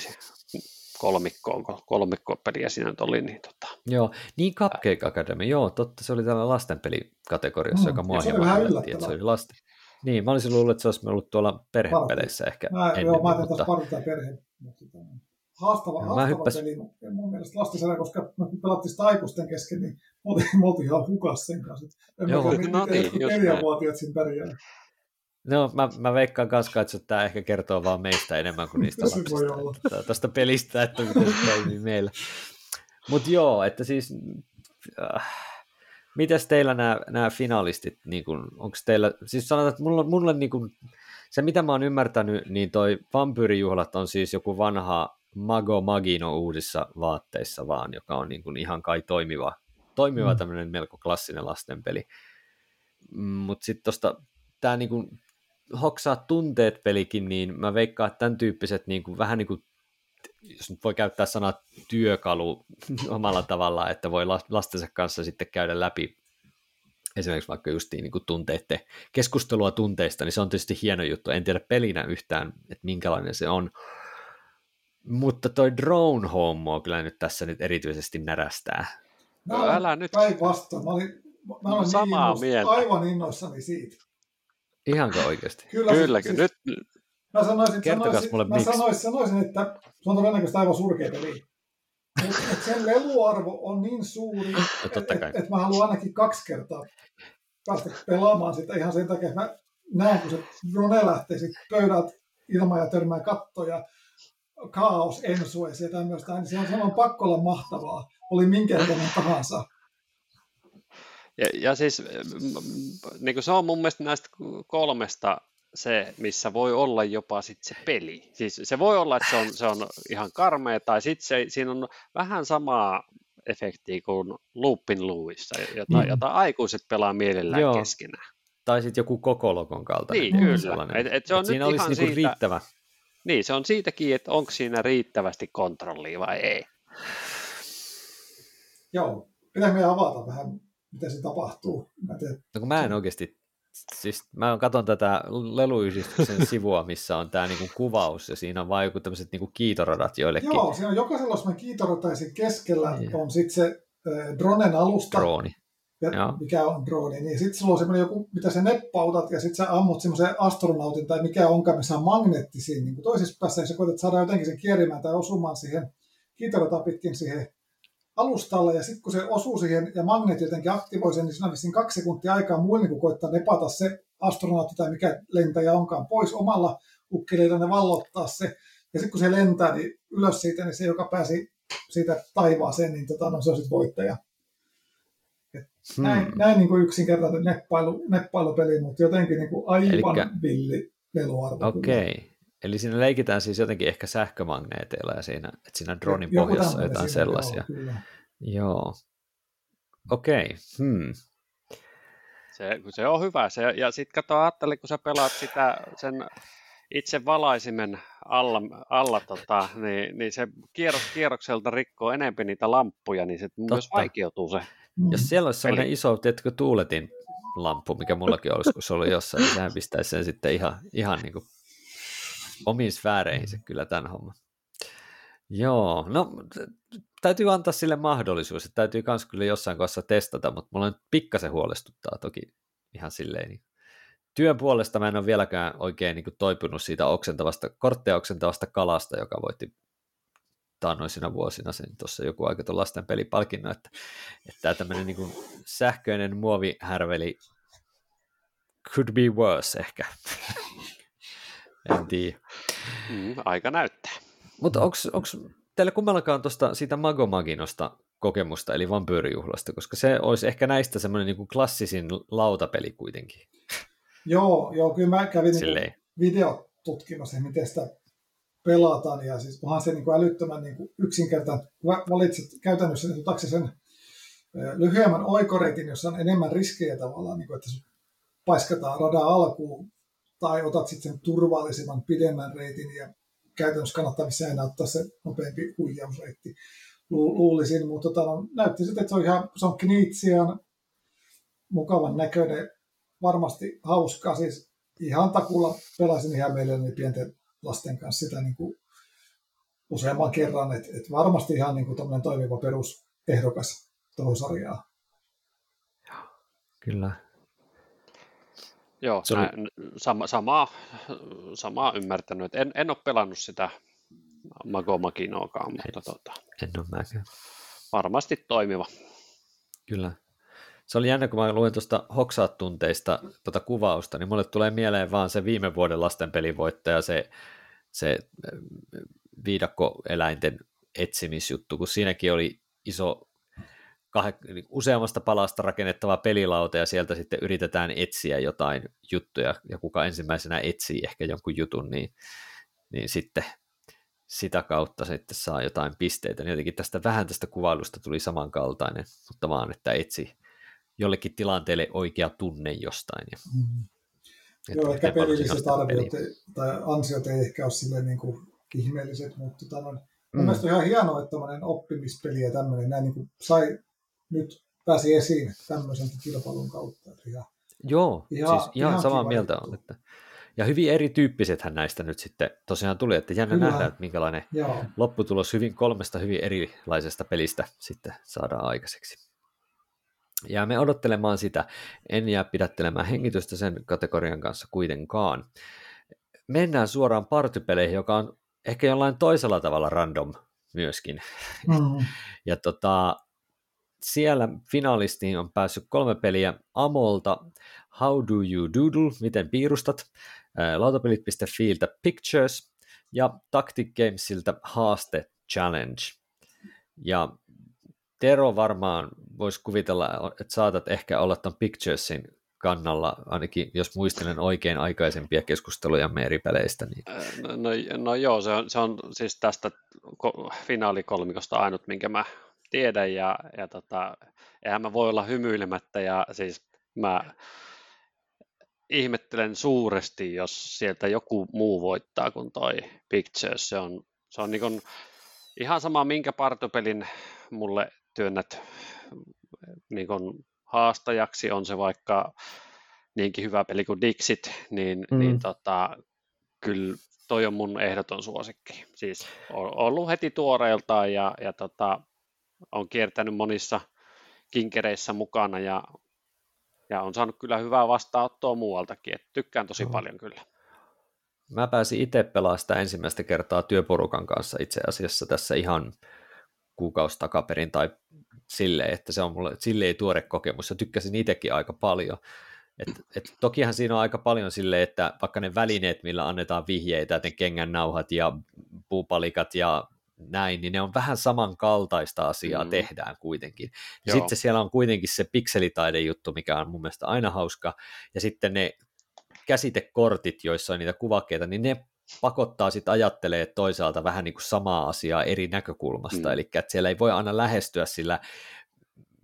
kolmikkoon, kolmikkopeliä siinä nyt oli. Niin tota.
Joo, niin Cupcake Academy, joo, totta, se oli tällä lastenpelikategoriassa, mm, joka mua hieman yllätti, että se oli lasten. Niin, mä olisin luullut, että se olisi ollut tuolla perhepeleissä ehkä
mä, ennen, Joo, mä ajattelin mutta... parta perhe, tota, haastava, no, haastava hyppäs... peli mun mielestä lastensarja, koska me pelattiin sitä aikuisten kesken, niin me oltiin, me oltiin ihan hukas sen kanssa. En Joo, tiedä, no niin, neljänvuotiaat siinä pärjää.
No, mä, mä veikkaan kanssa, että tämä ehkä kertoo vaan meistä enemmän kuin niistä lapsista. Tuosta pelistä, että miten se toimii meillä. Mutta joo, että siis... Äh, mitäs teillä nämä, nämä finalistit, niin onko teillä, siis sanotaan, että mulla, mulla niin kun, se mitä mä oon ymmärtänyt, niin toi vampyyrijuhlat on siis joku vanha Mago Magino uudissa vaatteissa vaan, joka on niin kuin ihan kai toimiva, toimiva mm. tämmöinen melko klassinen lastenpeli. Mutta sitten tuosta tämä niin kuin hoksaa tunteet pelikin, niin mä veikkaan, että tämän tyyppiset niin kuin, vähän niin kuin jos nyt voi käyttää sanaa työkalu omalla tavallaan, että voi lastensa kanssa sitten käydä läpi esimerkiksi vaikka just niin kuin tunteette, keskustelua tunteista, niin se on tietysti hieno juttu. En tiedä pelinä yhtään, että minkälainen se on, mutta toi drone hommo kyllä nyt tässä nyt erityisesti närästää.
Mä olen Älä nyt. Päinvastoin. Mä olin, mä olen Samaa niin mieltä. aivan innoissani siitä.
Ihanko oikeasti?
Kyllä, kyllä. Siis, nyt...
Mä sanoisin, sanoisin, mulle mä sanoisin, sanoisin, että se on todennäköisesti aivan surkea peli. Et, sen leluarvo on niin suuri, no, että et, et mä haluan ainakin kaksi kertaa päästä pelaamaan sitä ihan sen takia, että mä näen, kun se drone lähtee sit pöydät ilman ja törmää kattoja kaos ensues ja tämmöistä, niin se on saman pakko olla mahtavaa, oli minkä tahansa.
Ja, ja siis niin se on mun mielestä näistä kolmesta se, missä voi olla jopa sit se peli. Siis se voi olla, että se on, se on ihan karmea, tai sitten se, siinä on vähän samaa efektiä kuin Loopin Luissa, jota, mm. jota aikuiset pelaa mielellään Joo. keskenään.
Tai sitten joku koko lokon kaltainen.
Niin, kyllä. Et, et se on et
siinä olisi niinku siitä... riittävä
niin, se on siitäkin, että onko siinä riittävästi kontrollia vai ei.
Joo, pitää meidän avata vähän, mitä se tapahtuu.
Mä, no kun mä en oikeasti siis mä katson tätä leluyhdistyksen sivua, missä on tämä niinku kuvaus, ja siinä on vain joku tämmöiset niinku kiitoradat joillekin.
Joo, siinä on jokaisella semmoinen kiitorata, ja keskellä yeah. on sitten se äh, dronen alusta.
Drooni.
Ja mikä on droni, niin sitten sulla on semmoinen joku, mitä sä neppautat, ja sitten sä ammut semmoisen astronautin, tai mikä onkaan, missä on magneetti siinä niin toisessa päässä, ja sä koetat saada jotenkin sen kierimään tai osumaan siihen kiitorata pitkin siihen alustalle, ja sitten kun se osuu siihen ja magneetti jotenkin aktivoi sen, niin siinä on kaksi sekuntia aikaa muille, niin koittaa nepata se astronautti tai mikä lentäjä onkaan pois omalla ukkeleilla ne vallottaa se. Ja sitten kun se lentää niin ylös siitä, niin se, joka pääsi siitä taivaaseen, niin tota, no, se on sitten voittaja. Hmm. Näin, näin niin kuin yksinkertainen neppailu, neppailupeli, mutta jotenkin niin kuin aivan Elikkä... villi leluarvo.
Okei. Okay. Eli siinä leikitään siis jotenkin ehkä sähkömagneeteilla ja siinä, että siinä dronin pohjassa on jotain sellaisia. Joo, joo. Okei. Okay. Hmm.
Se, se on hyvä. Se, ja sitten kato, ajattelin, kun sä pelaat sitä, sen itse valaisimen alla, alla tota, niin, niin, se kierros kierrokselta rikkoo enemmän niitä lamppuja, niin se Totta. myös vaikeutuu se.
Jos siellä olisi sellainen iso, tiedätkö, tuuletin lamppu, mikä mullakin olisi, kun se oli jossain, niin sehän pistäisi sen sitten ihan, ihan niin kuin omiin sfääreihinsä kyllä tämän homman. Joo, no täytyy antaa sille mahdollisuus, että täytyy myös kyllä jossain kohdassa testata, mutta mulla on pikkasen huolestuttaa toki ihan silleen. Niin. Työn puolesta mä en ole vieläkään oikein niin kuin, toipunut siitä oksentavasta, kortteja oksentavasta kalasta, joka voitti taannoisina vuosina sen tuossa joku aika tuon lasten pelipalkinnon, että, että tämä tämmöinen niin sähköinen muovihärveli could be worse ehkä. en tiedä.
Mm, aika näyttää.
Mutta onko teillä kummallakaan tuosta siitä Magomaginosta kokemusta, eli vampyyrijuhlasta, koska se olisi ehkä näistä semmoinen niin klassisin lautapeli kuitenkin.
Joo, joo kyllä mä kävin niin video tutkimassa, miten sitä pelataan, ja siis onhan se niin kuin älyttömän niin kuin yksinkertainen. Valitset käytännössä niin sen lyhyemmän oikoreitin, jossa on enemmän riskejä tavallaan, niin kuin, että paiskataan radan alkuun, tai otat sitten sen turvallisemman pidemmän reitin, ja käytännössä kannattaa missään ottaa se nopeampi huijausreitti, luulisin, mutta tota, no, näytti sitten, että se on ihan se on kniitsian mukavan näköinen, varmasti hauskaa, siis ihan takulla pelasin ihan meille pienten lasten kanssa sitä niin kuin useamman kerran, että et varmasti ihan niin kuin toimiva perusehdokas tuohon sarjaan.
Kyllä.
Joo, se oli... sama, samaa, samaa ymmärtänyt. En, en ole pelannut sitä Mago Makinoakaan, mutta tota,
en ole mäkään.
varmasti toimiva.
Kyllä. Se oli jännä, kun mä luin tuosta Hoksaat-tunteista tuota kuvausta, niin mulle tulee mieleen vaan se viime vuoden lastenpelivoittaja, se, se viidakkoeläinten etsimisjuttu, kun siinäkin oli iso kah- niin useammasta palasta rakennettava pelilauta ja sieltä sitten yritetään etsiä jotain juttuja ja kuka ensimmäisenä etsii ehkä jonkun jutun, niin, niin sitten sitä kautta sitten saa jotain pisteitä. Niin jotenkin tästä vähän tästä kuvailusta tuli samankaltainen, mutta vaan, että etsi jollekin tilanteelle oikea tunne jostain. Ja,
mm. Joo, ehkä pelilliset arviot tai ansiot ei ehkä ole silleen niin kuin ihmeelliset, mutta tota, mm. mielestäni on ihan hienoa, että tämmöinen oppimispeli ja tämmöinen näin niin kuin sai nyt pääsi esiin tämmöisen kilpailun kautta. Ihan,
Joo, ihan, siis ihan, ihan samaa mieltä on. Että, ja hyvin erityyppisethän näistä nyt sitten tosiaan tuli, että jännä Kyllä. nähdä, että minkälainen Joo. lopputulos hyvin kolmesta hyvin erilaisesta pelistä sitten saadaan aikaiseksi. Ja me odottelemaan sitä. En jää pidättelemään hengitystä sen kategorian kanssa kuitenkaan. Mennään suoraan partypeleihin, joka on ehkä jollain toisella tavalla random myöskin. Mm. ja tota, siellä finalistiin on päässyt kolme peliä Amolta, How Do You Doodle, miten piirustat, lautapelit.fiiltä Pictures ja Tactic Gamesilta Haaste Challenge. Ja Tero varmaan voisi kuvitella, että saatat ehkä olla tuon Picturesin kannalla, ainakin jos muistelen oikein aikaisempia keskusteluja eri peleistä. Niin...
No, no, no joo, se on, se on siis tästä finaalikolmikosta ainut, minkä mä tiedä ja, ja tota, eihän mä voi olla hymyilemättä ja siis mä ihmettelen suuresti, jos sieltä joku muu voittaa kuin toi Pictures. Se on, se on niin ihan sama, minkä partopelin mulle työnnät niin haastajaksi, on se vaikka niinkin hyvä peli kuin Dixit, niin, mm. niin tota, kyllä toi on mun ehdoton suosikki. Siis on ollut heti tuoreeltaan ja, ja tota, on kiertänyt monissa kinkereissä mukana ja, ja on saanut kyllä hyvää vastaanottoa muualtakin. Et tykkään tosi no. paljon kyllä.
Mä pääsin itse pelaamaan sitä ensimmäistä kertaa työporukan kanssa itse asiassa tässä ihan kuukausi takaperin tai silleen, että se on mulle silleen tuore kokemus ja tykkäsin itsekin aika paljon. Et, et tokihan siinä on aika paljon sille, että vaikka ne välineet, millä annetaan vihjeitä, ne kengän nauhat ja puupalikat ja näin, niin ne on vähän samankaltaista asiaa mm. tehdään kuitenkin. Ja sitten siellä on kuitenkin se pikselitaidejuttu, mikä on mun mielestä aina hauska, ja sitten ne käsitekortit, joissa on niitä kuvakkeita, niin ne pakottaa sitten ajattelee toisaalta vähän niin kuin samaa asiaa eri näkökulmasta, mm. eli että siellä ei voi aina lähestyä sillä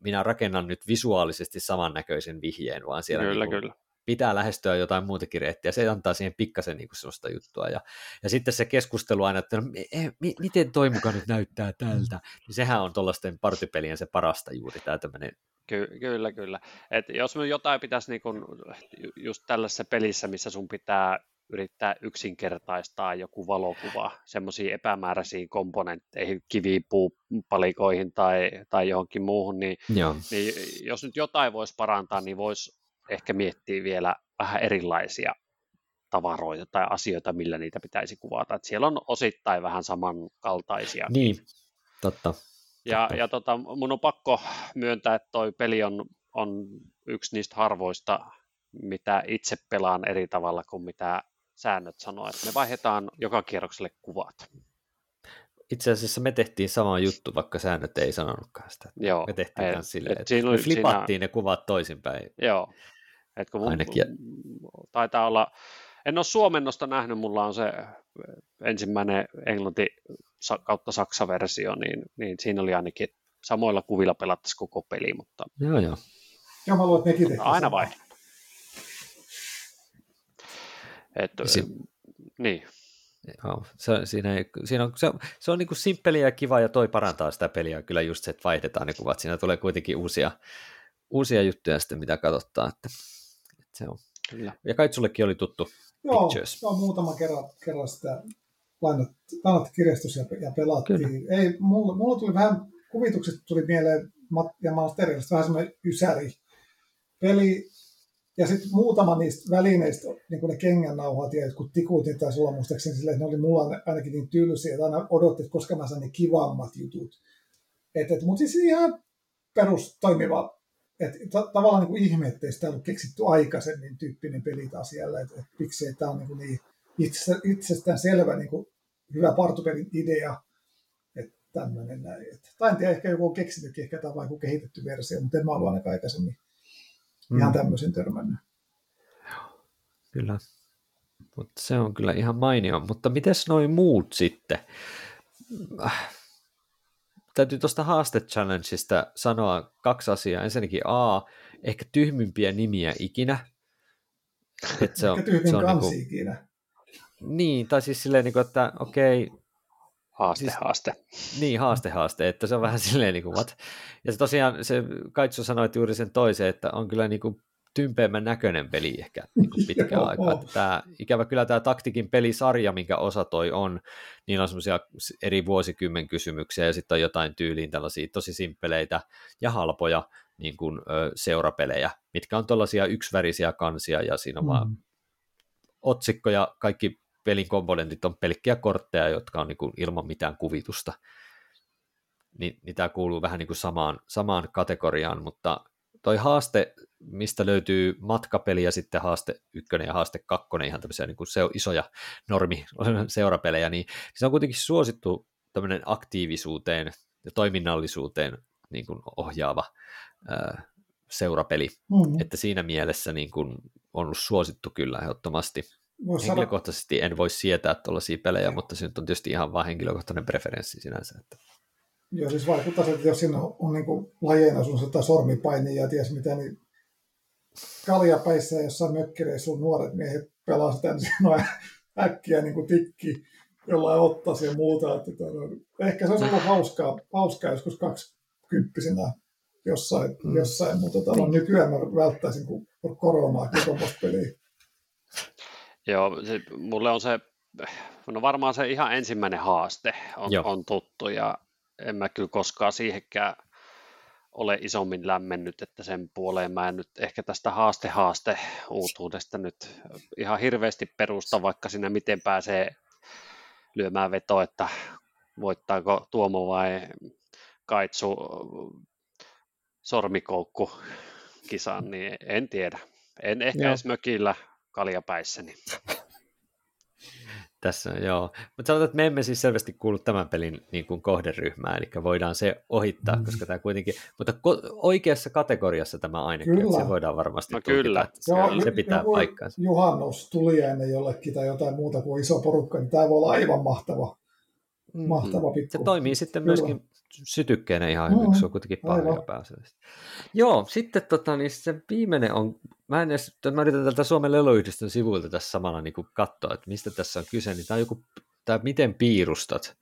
minä rakennan nyt visuaalisesti samannäköisen vihjeen, vaan siellä kyllä, niin kuin kyllä. pitää lähestyä jotain muutakin reittiä, se antaa siihen pikkasen niin kuin sellaista juttua, ja, ja sitten se keskustelu aina, että no, eh, mi, miten toi muka nyt näyttää tältä, niin sehän on tuollaisten partipelien se parasta juuri, tämä tämmöinen
Ky- kyllä, kyllä. Et jos me jotain pitäisi niin kun, just tällaisessa pelissä, missä sun pitää yrittää yksinkertaistaa joku valokuva semmoisiin epämääräisiin komponentteihin, kivipuupalikoihin tai, tai johonkin muuhun, niin, niin jos nyt jotain voisi parantaa, niin voisi ehkä miettiä vielä vähän erilaisia tavaroita tai asioita, millä niitä pitäisi kuvata. Et siellä on osittain vähän samankaltaisia.
Niin, totta.
Ja, ja tota, mun on pakko myöntää, että toi peli on, on yksi niistä harvoista, mitä itse pelaan eri tavalla kuin mitä säännöt sanoo, että me vaihdetaan joka kierrokselle kuvat.
Itse asiassa me tehtiin sama juttu, vaikka säännöt ei sanonutkaan sitä.
Joo,
me tehtiin et, silleen, et että me flipattiin siinä... ne kuvat toisinpäin.
Joo, et kun mun, Ainakin. taitaa olla, en ole suomennosta nähnyt, mulla on se ensimmäinen englanti kautta saksa-versio, niin, niin siinä oli ainakin samoilla kuvilla pelattaisiin koko peli, mutta...
Joo, joo.
Joo, mä luulen, että nekin
Aina vai? Että, si- niin.
Joo, se, siinä, ei, siinä on, se, se on niin kuin simppeliä ja kiva ja toi parantaa sitä peliä kyllä just se, että vaihdetaan ne kuvat. Siinä tulee kuitenkin uusia, uusia juttuja sitten, mitä katsottaa. Että, että se on. Kyllä. Ja kai sullekin oli tuttu
Joo, Pictures. joo muutama kerran, kerran sitä lainat, lainat kirjastus ja, ja pelattiin. Kyllä. Ei, mulla, mulla, tuli vähän, kuvitukset tuli mieleen, ja mä vähän semmoinen ysäri peli, ja sitten muutama niistä välineistä, niin kuin ne kengännauhat ja jotkut tikut, niin taisi olla muistaakseni silleen, että ne oli mulla ainakin niin tylsiä, että aina odotti, että koska mä saan ne kivammat jutut. Et, et, mutta siis ihan perus toimiva, että ta- tavallaan niin kuin ihme, ettei sitä ollut keksitty aikaisemmin tyyppinen peli taas siellä, että et, miksi tämä on niin, niin itse, itsestään selvä niin kuin hyvä partupelin idea, että tämmöinen näin. Et, tai en tiedä, ehkä joku on keksinytkin, ehkä tämä on kehitetty versio, mutta en mä ollut ainakaan aikaisemmin mm. ihan tämmöisen törmännyt.
Kyllä. Mutta se on kyllä ihan mainio. Mutta miten noin muut sitten? Äh. Täytyy tuosta haaste challengeista sanoa kaksi asiaa. Ensinnäkin A, ehkä tyhmimpiä nimiä ikinä.
Et se on, se on kansi niinku, ikinä.
Niin, tai siis silleen, niinku, että okei,
Haaste, siis, haaste.
Niin, haaste, haaste, että se on vähän silleen niin kuin, what? Ja se tosiaan, se Kaitsu sanoi juuri sen toisen, että on kyllä niin kuin tympeämmän näköinen peli ehkä niin kuin pitkään aikaa. Että tämä, ikävä kyllä tämä taktikin pelisarja, minkä osa toi on, niin on semmoisia eri vuosikymmen kysymyksiä ja sitten on jotain tyyliin tällaisia tosi simppeleitä ja halpoja niin kuin, ö, seurapelejä, mitkä on tällaisia yksivärisiä kansia ja siinä on mm. vaan otsikko ja kaikki pelin komponentit on pelkkiä kortteja, jotka on niin kuin ilman mitään kuvitusta. Ni, niin tämä kuuluu vähän niin kuin samaan, samaan kategoriaan, mutta toi haaste, mistä löytyy matkapeli ja sitten haaste ykkönen ja haaste kakkonen, ihan tämmöisiä niin kuin se on isoja normi seurapelejä, niin se on kuitenkin suosittu tämmöinen aktiivisuuteen ja toiminnallisuuteen niin kuin ohjaava ää, seurapeli, mm. että siinä mielessä niin kuin on ollut suosittu kyllä ehdottomasti. Vois Henkilökohtaisesti sanoa... en voi sietää tuollaisia pelejä, mutta se nyt on tietysti ihan vain henkilökohtainen preferenssi sinänsä. Että...
Joo, siis vaikuttaa että jos siinä on, on niin lajeina sun sitä sormipaini ja ties mitä, niin kaljapäissä ja jossain mökkireissä sun nuoret miehet pelaa sitä, niin siinä on äkkiä niin kuin tikki jollain ottaa ja muuta. Että, tota, ehkä se on ollut hauskaa, hauskaa joskus kaksikymppisenä jossain, mm. jossain mutta tota, nykyään mä välttäisin kuin koronaa koko peliä.
Joo, se, mulle on se, no varmaan se ihan ensimmäinen haaste on, on tuttu ja en mä kyllä koskaan siihenkään ole isommin lämmennyt, että sen puoleen mä en nyt ehkä tästä haaste-haaste uutuudesta nyt ihan hirveästi perusta, vaikka siinä miten pääsee lyömään veto, että voittaako Tuomo vai Kaitsu sormikoukku kisan, niin en tiedä. En ehkä Joo. edes mökillä kaljapäissäni.
Tässä, joo. Mutta sanotaan, että me emme siis selvästi kuulu tämän pelin niin kuin kohderyhmään, eli voidaan se ohittaa, mm. koska tämä kuitenkin, mutta ko- oikeassa kategoriassa tämä ainakin, kyllä. se voidaan varmasti no, tulkita, kyllä. Se, joo, se pitää paikkaansa.
Juhannus tuli ennen jollekin tai jotain muuta kuin iso porukka, niin tämä voi olla aivan mahtava. Mahtava pikku.
Se toimii sitten kyllä. myöskin sytykkeenä ihan hyvin, mm, se on kuitenkin paljon pääsee. Joo, sitten tota, niin se viimeinen on, mä en edes, mä yritän tältä Suomen leluyhdistön sivuilta tässä samalla niin katsoa, että mistä tässä on kyse, niin tämä on joku, tämä miten piirustat,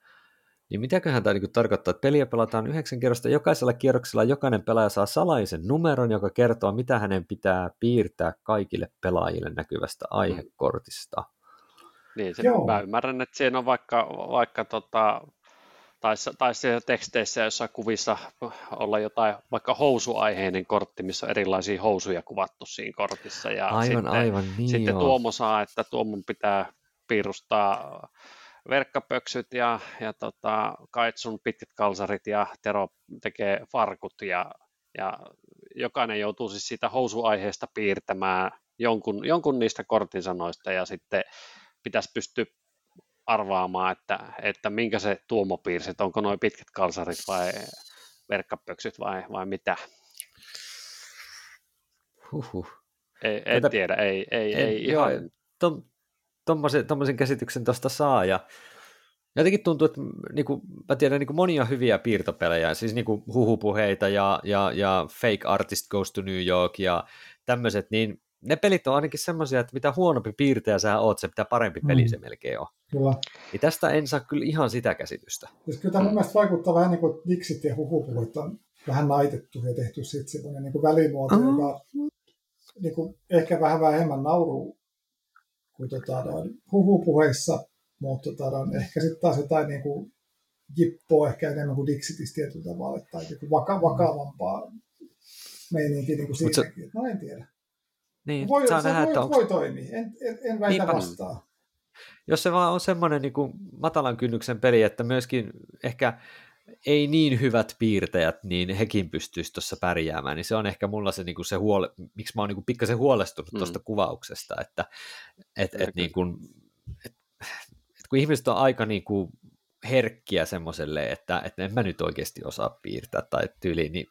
niin mitäköhän tämä niin tarkoittaa, että peliä pelataan yhdeksän kierrosta, jokaisella kierroksella jokainen pelaaja saa salaisen numeron, joka kertoo, mitä hänen pitää piirtää kaikille pelaajille näkyvästä aihekortista.
Niin, se, mä ymmärrän, että siinä on vaikka, vaikka tota, taisi, taisi siellä teksteissä jossain kuvissa olla jotain vaikka housuaiheinen kortti, missä on erilaisia housuja kuvattu siinä kortissa. Ja
aivan,
sitten,
aivan, niin
Sitten
joo.
Tuomo saa, että Tuomon pitää piirustaa verkkapöksyt ja, ja tota, Kaitsun pitkät kalsarit ja Tero tekee farkut ja, ja jokainen joutuu siis siitä housuaiheesta piirtämään jonkun, jonkun niistä kortin sanoista ja sitten pitäisi pystyä arvaamaan, että, että minkä se Tuomo piirsi, että onko noin pitkät kalsarit vai verkkapöksyt vai, vai mitä.
Huhhuh.
Ei, en Tätä, tiedä, ei, ei, en, ei joo, ihan...
Tuommoisen käsityksen tuosta saa ja jotenkin tuntuu, että niin kuin, mä tiedän niin kuin monia hyviä piirtopelejä, siis niin kuin huhupuheita ja, ja, ja Fake Artist Goes to New York ja tämmöiset, niin ne pelit on ainakin semmoisia, että mitä huonompi piirtäjä sä oot, se mitä parempi peli mm. se melkein on.
Kyllä.
Ja tästä en saa kyllä ihan sitä käsitystä.
Siis kyllä tämä mun mielestä vaikuttaa vähän niin kuin Dixit ja huhupuhut on vähän naitettu ja tehty sitten semmoinen niin välimuoto, uh-huh. joka niin kuin ehkä vähän vähemmän nauruu kuin tota, huhupuheissa, mutta tota, ehkä sitten taas jotain niin kuin jippoa ehkä enemmän kuin Dixitistä tietyllä tavalla, tai niin vaka- vakavampaa meininkiä niin kuin siinäkin. Se... No en tiedä.
Niin,
voi, saa se nähdä, voi, että onko... voi toimia, en, en, en väitä Niinpä. vastaan.
Jos se vaan on semmoinen niin kuin matalan kynnyksen peli, että myöskin ehkä ei niin hyvät piirtäjät, niin hekin pystyisivät tuossa pärjäämään, niin se on ehkä mulla se, niin kuin se huole, miksi mä oon niin pikkasen huolestunut mm. tuosta kuvauksesta, että et, et, niin kuin, et, et kun ihmiset on aika niin kuin herkkiä semmoiselle, että, että en mä nyt oikeasti osaa piirtää tai tyyli, niin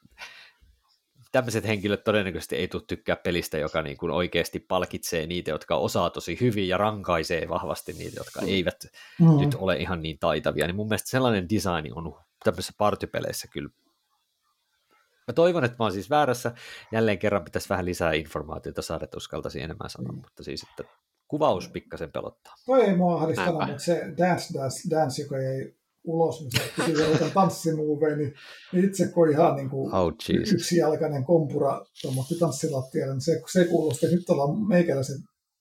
tämmöiset henkilöt todennäköisesti ei tule tykkää pelistä, joka niin kuin oikeasti palkitsee niitä, jotka osaa tosi hyvin ja rankaisee vahvasti niitä, jotka mm. eivät mm. nyt ole ihan niin taitavia. Niin mun mielestä sellainen design on tämmöisissä partypeleissä kyllä Mä toivon, että mä oon siis väärässä. Jälleen kerran pitäisi vähän lisää informaatiota saada, että uskaltaisin enemmän sanoa, mm. mutta siis, että kuvaus pikkasen pelottaa.
Toi ei mua ahdistanut, mutta se Dance Dance, Dance joka ei ulos, missä piti jotain tanssimuoveja, niin itse kun ihan niin kuin oh, yksijalkainen kompura tuommoitti tanssilattialle, niin se, se kuulosti, että nyt ollaan meikäläisen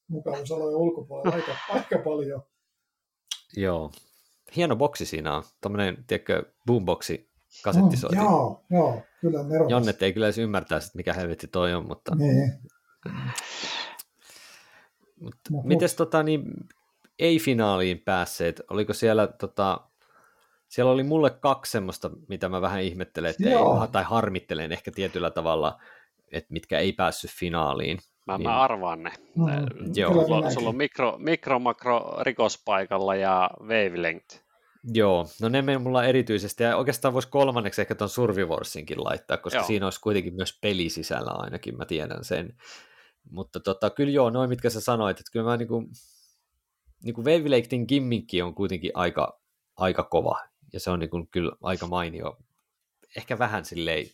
mukavuusalojen ulkopuolella aika, aika paljon.
Joo, hieno boksi siinä on, tuommoinen, tiedätkö, boomboxi kasettisoiti.
Mm, joo, joo, kyllä nerokas.
Jonnet ei kyllä edes ymmärtää, että mikä helvetti toi on, mutta...
Niin.
Mutta no, mites tota, niin, ei-finaaliin päässeet, oliko siellä tota, siellä oli mulle kaksi semmoista, mitä mä vähän ihmettelen, että ei, tai harmittelen ehkä tietyllä tavalla, että mitkä ei päässyt finaaliin.
Mä, niin... mä arvaan ne. Mm, Joo. Sulla, sulla on mikro, mikro, makro rikospaikalla ja wavelength.
Joo, no ne meni mulla erityisesti, ja oikeastaan voisi kolmanneksi ehkä tuon Survivorsinkin laittaa, koska joo. siinä olisi kuitenkin myös peli sisällä ainakin, mä tiedän sen. Mutta tota, kyllä joo, noin mitkä sä sanoit, että kyllä mä niinku, niinku Wavelengthin gimmickki on kuitenkin aika, aika kova, ja se on niin kuin kyllä aika mainio. Ehkä vähän silleen,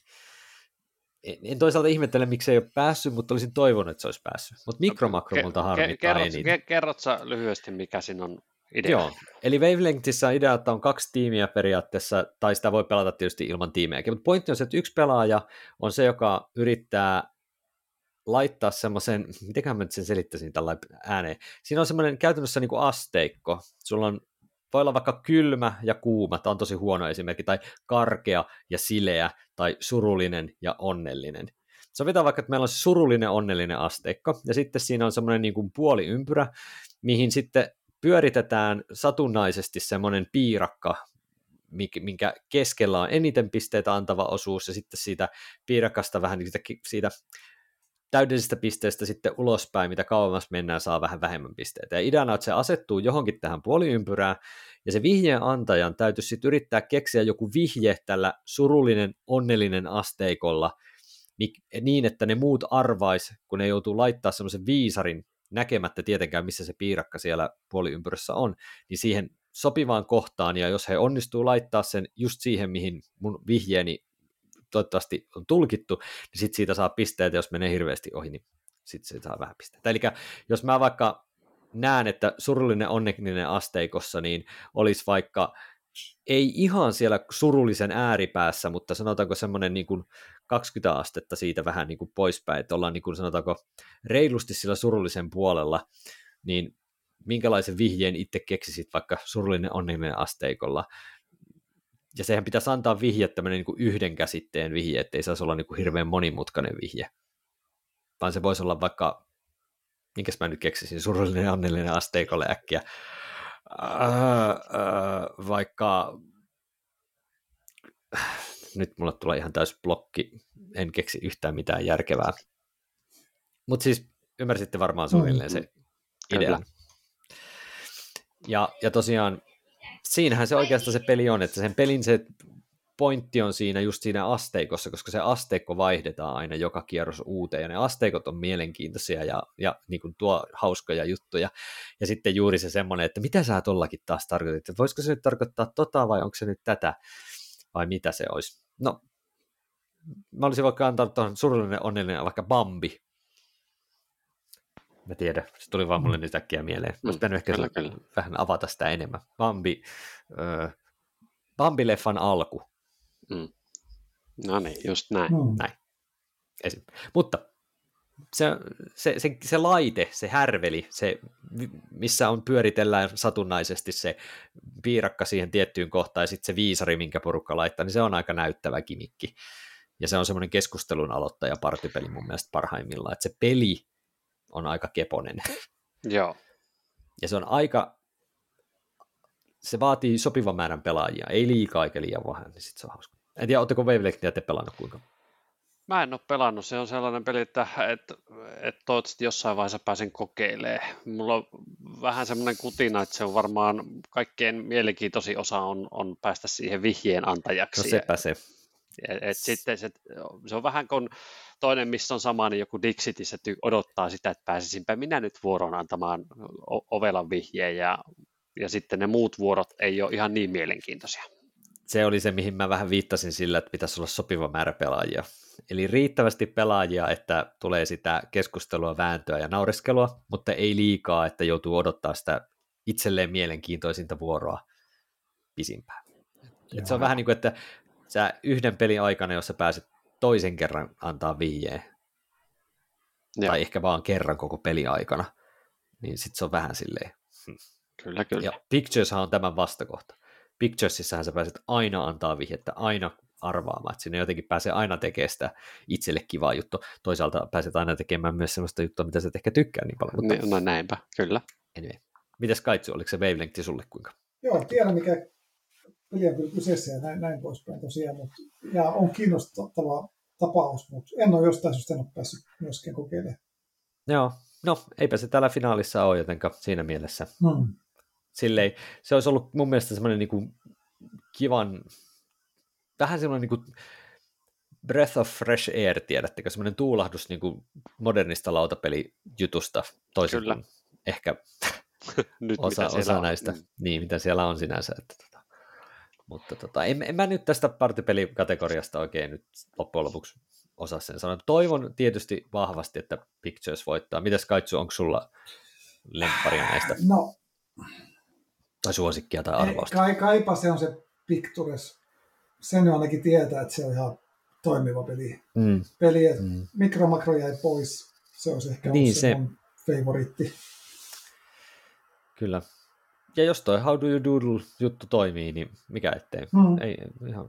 en toisaalta ihmettele, miksi ei ole päässyt, mutta olisin toivonut, että se olisi päässyt. Mutta mikromakro multa harmittaa
kerrot, eniten. Kerrot sä lyhyesti, mikä siinä on idea.
Joo, eli Wavelengthissa on idea, että on kaksi tiimiä periaatteessa, tai sitä voi pelata tietysti ilman tiimejäkin, mutta pointti on se, että yksi pelaaja on se, joka yrittää laittaa semmoisen, mitenköhän mä nyt sen selittäisin tällä ääneen, siinä on semmoinen käytännössä niin kuin asteikko, sulla on voi olla vaikka kylmä ja kuuma, tämä on tosi huono esimerkki, tai karkea ja sileä, tai surullinen ja onnellinen. Sovitaan vaikka, että meillä on surullinen onnellinen asteikko, ja sitten siinä on semmoinen niin kuin puoliympyrä, mihin sitten pyöritetään satunnaisesti semmoinen piirakka, minkä keskellä on eniten pisteitä antava osuus, ja sitten siitä piirakasta vähän siitä, siitä täydellisestä pisteestä sitten ulospäin, mitä kauemmas mennään, saa vähän vähemmän pisteitä. Ja ideana on, että se asettuu johonkin tähän puoliympyrään, ja se vihjeen antajan täytyisi sitten yrittää keksiä joku vihje tällä surullinen, onnellinen asteikolla, niin, että ne muut arvais, kun ne joutuu laittaa semmoisen viisarin näkemättä tietenkään, missä se piirakka siellä puoliympyrässä on, niin siihen sopivaan kohtaan, ja jos he onnistuu laittaa sen just siihen, mihin mun vihjeeni toivottavasti on tulkittu, niin sitten siitä saa pisteitä, jos menee hirveästi ohi, niin sitten se saa vähän pisteitä. Eli jos mä vaikka näen, että surullinen onnellinen asteikossa, niin olisi vaikka ei ihan siellä surullisen ääripäässä, mutta sanotaanko semmoinen niin kuin 20 astetta siitä vähän niin kuin poispäin, että ollaan niin kuin sanotaanko reilusti sillä surullisen puolella, niin minkälaisen vihjeen itse keksisit vaikka surullinen onnellinen asteikolla, ja sehän pitäisi antaa vihje tämmöinen niin kuin yhden käsitteen vihje, ettei saisi olla niin kuin hirveän monimutkainen vihje. Vaan se voisi olla vaikka, minkäs mä nyt keksisin, surullinen onnellinen asteikolle äkkiä. Äh, äh, vaikka, nyt mulle tulee ihan täys blokki, en keksi yhtään mitään järkevää. Mutta siis ymmärsitte varmaan suunnilleen se mm-hmm. idea. Ja, ja tosiaan siinähän se oikeastaan se peli on, että sen pelin se pointti on siinä just siinä asteikossa, koska se asteikko vaihdetaan aina joka kierros uuteen, ja ne asteikot on mielenkiintoisia ja, ja niin kuin tuo hauskoja juttuja. Ja sitten juuri se semmoinen, että mitä sä tollakin taas tarkoitit, että voisiko se nyt tarkoittaa tota vai onko se nyt tätä, vai mitä se olisi. No, mä olisin vaikka antanut tuohon surullinen onnellinen vaikka Bambi, Mä tiedän, se tuli vaan mulle mm. nyt äkkiä mieleen. Olisi pitänyt ehkä kyllä, kyllä. vähän avata sitä enemmän. Bambi, äh, Bambi-leffan alku.
Mm. No niin, just näin. Mm.
näin. Esim. Mutta se, se, se, se laite, se härveli, se, missä on pyöritellään satunnaisesti se piirakka siihen tiettyyn kohtaan ja sitten se viisari, minkä porukka laittaa, niin se on aika näyttävä kimikki. Ja se on semmoinen keskustelun aloittaja partipeli mun mielestä parhaimmillaan, että se peli on aika keponen.
Joo.
Ja se on aika, se vaatii sopivan määrän pelaajia, ei liikaa eikä liian vähän, niin sit se on hauska. En tiedä, oletteko Wavelengthia te pelannut kuinka?
Mä en ole pelannut, se on sellainen peli, että, että, että toivottavasti jossain vaiheessa pääsen kokeilemaan. Mulla on vähän semmoinen kutina, että se on varmaan kaikkein mielenkiintoisin osa on, on päästä siihen vihjeen antajaksi.
No sepä se.
Et, et sitten se, se on vähän kuin toinen, missä on sama, niin joku Dixitissä odottaa sitä, että pääsisinpä minä nyt vuoroon antamaan ovelan vihjeen ja, ja sitten ne muut vuorot ei ole ihan niin mielenkiintoisia.
Se oli se, mihin mä vähän viittasin sillä, että pitäisi olla sopiva määrä pelaajia. Eli riittävästi pelaajia, että tulee sitä keskustelua, vääntöä ja naureskelua, mutta ei liikaa, että joutuu odottaa sitä itselleen mielenkiintoisinta vuoroa pisimpään. Et se on vähän niin kuin, että sä yhden pelin aikana, jos sä pääset toisen kerran antaa vihjeen, ja. tai ehkä vaan kerran koko peli aikana, niin sitten se on vähän silleen. Hmm.
Kyllä, kyllä. Ja
Pictureshan on tämän vastakohta. Picturesissähän sä pääset aina antaa vihjettä, aina arvaamaan, että sinne jotenkin pääsee aina tekemään sitä itselle kivaa juttu. Toisaalta pääset aina tekemään myös sellaista juttua, mitä sä ehkä tykkää niin paljon. Mutta...
No näinpä, kyllä.
Anyway. Mites Kaitsu, oliko se wavelength sulle kuinka?
Joo, tiedän mikä peli on kyllä kyseessä ja näin, näin poispäin tosiaan. Mutta, ja on kiinnostava tapaus, mutta en ole jostain syystä en ole päässyt myöskään kokeilemaan.
Joo, no eipä se täällä finaalissa ole jotenka siinä mielessä.
Hmm.
Silleen, se olisi ollut mun mielestä semmoinen niin kuin kivan, vähän semmoinen niin kuin Breath of Fresh Air, tiedättekö, semmoinen tuulahdus niin kuin modernista lautapelijutusta, toisin Kyllä. ehkä
Nyt,
osa, osa näistä, on. niin, mitä siellä on sinänsä. Että, tota. Mutta tota, en, en mä nyt tästä partipelikategoriasta oikein nyt loppujen lopuksi osaa sen sanoa. Toivon tietysti vahvasti, että Pictures voittaa. Mitäs Kaitsu, onko sulla lempparia näistä?
No,
Tai suosikkia tai arvosta.
Kai, kaipa se on se Pictures. Sen ainakin tietää, että se on ihan toimiva peli. Mm. Peli, että mm. mikromakro jäi pois. Se olisi ehkä niin, se, se mun favoriitti.
Kyllä. Ja jos toi How Do You Doodle juttu toimii, niin mikä ettei. Mm. Ei, ihan,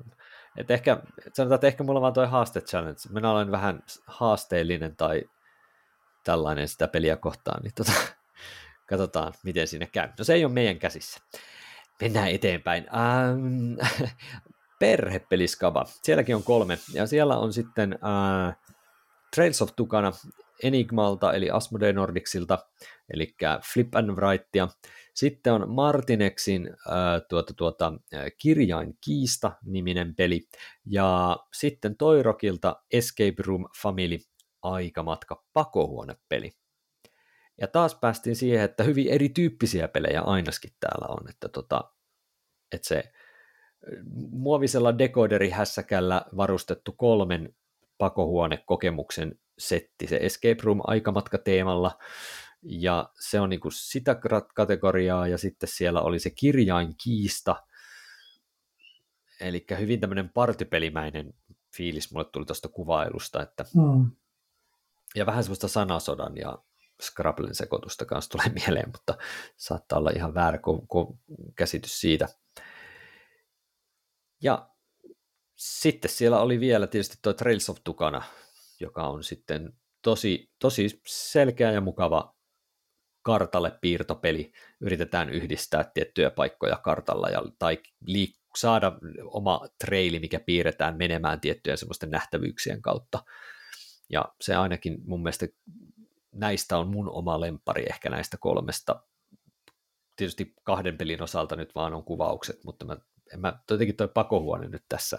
et ehkä, sanotaan, että ehkä mulla on vaan toi haaste challenge. Minä olen vähän haasteellinen tai tällainen sitä peliä kohtaan, niin tota, katsotaan, miten sinne käy. No se ei ole meidän käsissä. Mennään eteenpäin. Ähm, perhepeliskava. Sielläkin on kolme. Ja siellä on sitten äh, Trails of Tukana Enigmalta, eli Asmodee Nordicsilta, eli Flip and Writea. Sitten on Martinexin äh, tuota, tuota, Kirjain Kiista-niminen peli. Ja sitten Toirokilta Escape Room Family Aikamatka pakohuonepeli. Ja taas päästiin siihen, että hyvin erityyppisiä pelejä ainakin täällä on, että, tota, että se muovisella decoderihässäkällä varustettu kolmen pakohuonekokemuksen setti, se Escape Room aikamatka teemalla, ja se on niinku sitä kategoriaa, ja sitten siellä oli se kirjain kiista, eli hyvin tämmöinen partipelimäinen fiilis mulle tuli tuosta kuvailusta, että mm. ja vähän semmoista sanasodan ja Scrabblen sekoitusta kanssa tulee mieleen, mutta saattaa olla ihan väärä käsitys siitä. Ja sitten siellä oli vielä tietysti tuo Trails of Tukana, joka on sitten tosi, tosi selkeä ja mukava kartalle piirtopeli. Yritetään yhdistää tiettyjä paikkoja kartalla ja, tai liik- saada oma treili, mikä piirretään menemään tiettyjen semmoisten nähtävyyksien kautta. Ja se ainakin mun mielestä näistä on mun oma lempari ehkä näistä kolmesta. Tietysti kahden pelin osalta nyt vaan on kuvaukset, mutta mä, en mä jotenkin toi pakohuone nyt tässä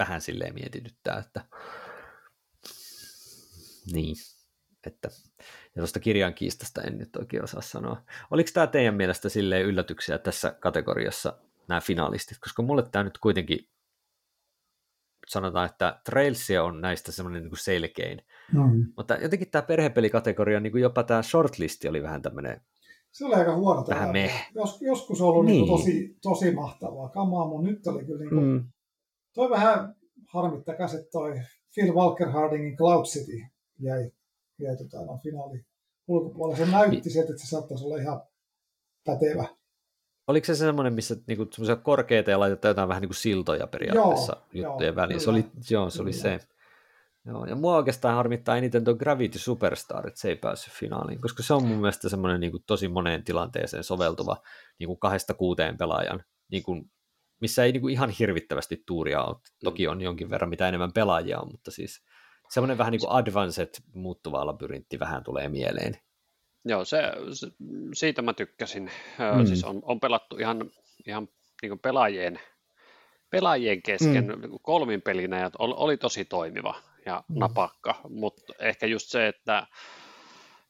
vähän silleen mietityttää, että niin, että ja tuosta kirjan kiistasta en nyt oikein osaa sanoa. Oliko tämä teidän mielestä silleen yllätyksiä tässä kategoriassa nämä finalistit, koska mulle tämä nyt kuitenkin sanotaan, että Trails on näistä semmoinen niin selkein. Mm. Mutta jotenkin tämä perhepelikategoria, niin kuin jopa tämä shortlisti oli vähän tämmöinen
se oli aika huono. Vähän me. Jos, joskus on ollut niin. Niin tosi, tosi mahtavaa kamaa, mutta nyt oli kyllä niin kuin, mm. Toi vähän harmittakas, että toi Phil Walker Hardingin Cloud City jäi, jäi tota, no, finaali ulkopuolelle. Se näytti sieltä, että se saattaisi olla ihan pätevä.
Oliko se semmoinen, missä niinku, semmoisia korkeita ja laitetaan jotain vähän niin kuin siltoja periaatteessa joo, juttujen joo, väliin? Se oli, joo, se oli se. Joo, ja mua oikeastaan harmittaa eniten tuo Gravity Superstar, että se ei päässyt finaaliin, koska se on mun mielestä semmoinen niin kuin, tosi moneen tilanteeseen soveltuva niin kuin kahdesta kuuteen pelaajan, niin kuin, missä ei niin kuin, ihan hirvittävästi tuuria ole. Toki on jonkin verran mitä enemmän pelaajia on, mutta siis semmoinen vähän niin kuin advanced muuttuva labyrintti vähän tulee mieleen.
Joo, se, se, siitä mä tykkäsin. Mm. Siis on, on pelattu ihan, ihan niin kuin pelaajien, pelaajien kesken mm. kolmin pelinä ja oli, oli tosi toimiva ja mm. napakka, mutta ehkä just se, että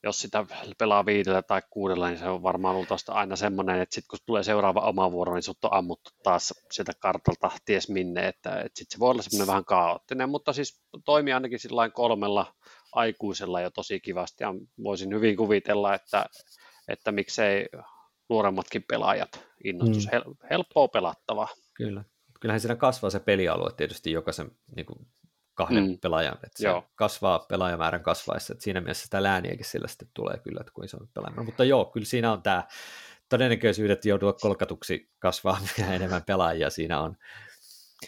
jos sitä pelaa viidellä tai kuudella, niin se on varmaan ollut aina semmoinen, että sitten kun tulee seuraava oma vuoro, niin sut on ammuttu taas sieltä kartalta ties minne, että, että sitten se voi olla semmoinen vähän kaoottinen, mutta siis toimii ainakin sillä kolmella aikuisella jo tosi kivasti ja voisin hyvin kuvitella, että, että miksei nuoremmatkin pelaajat innostus. Mm. Hel- helppoa pelattavaa.
Kyllä. Kyllähän siinä kasvaa se pelialue tietysti jokaisen niin kuin kahden mm. pelaajan, että se joo. kasvaa pelaajamäärän kasvaessa, että siinä mielessä sitä lääniäkin sillä sitten tulee kyllä, että kuin se on pelaaja. Mutta joo, kyllä siinä on tämä todennäköisyydet joutua kolkatuksi kasvaa, mitä enemmän pelaajia siinä on.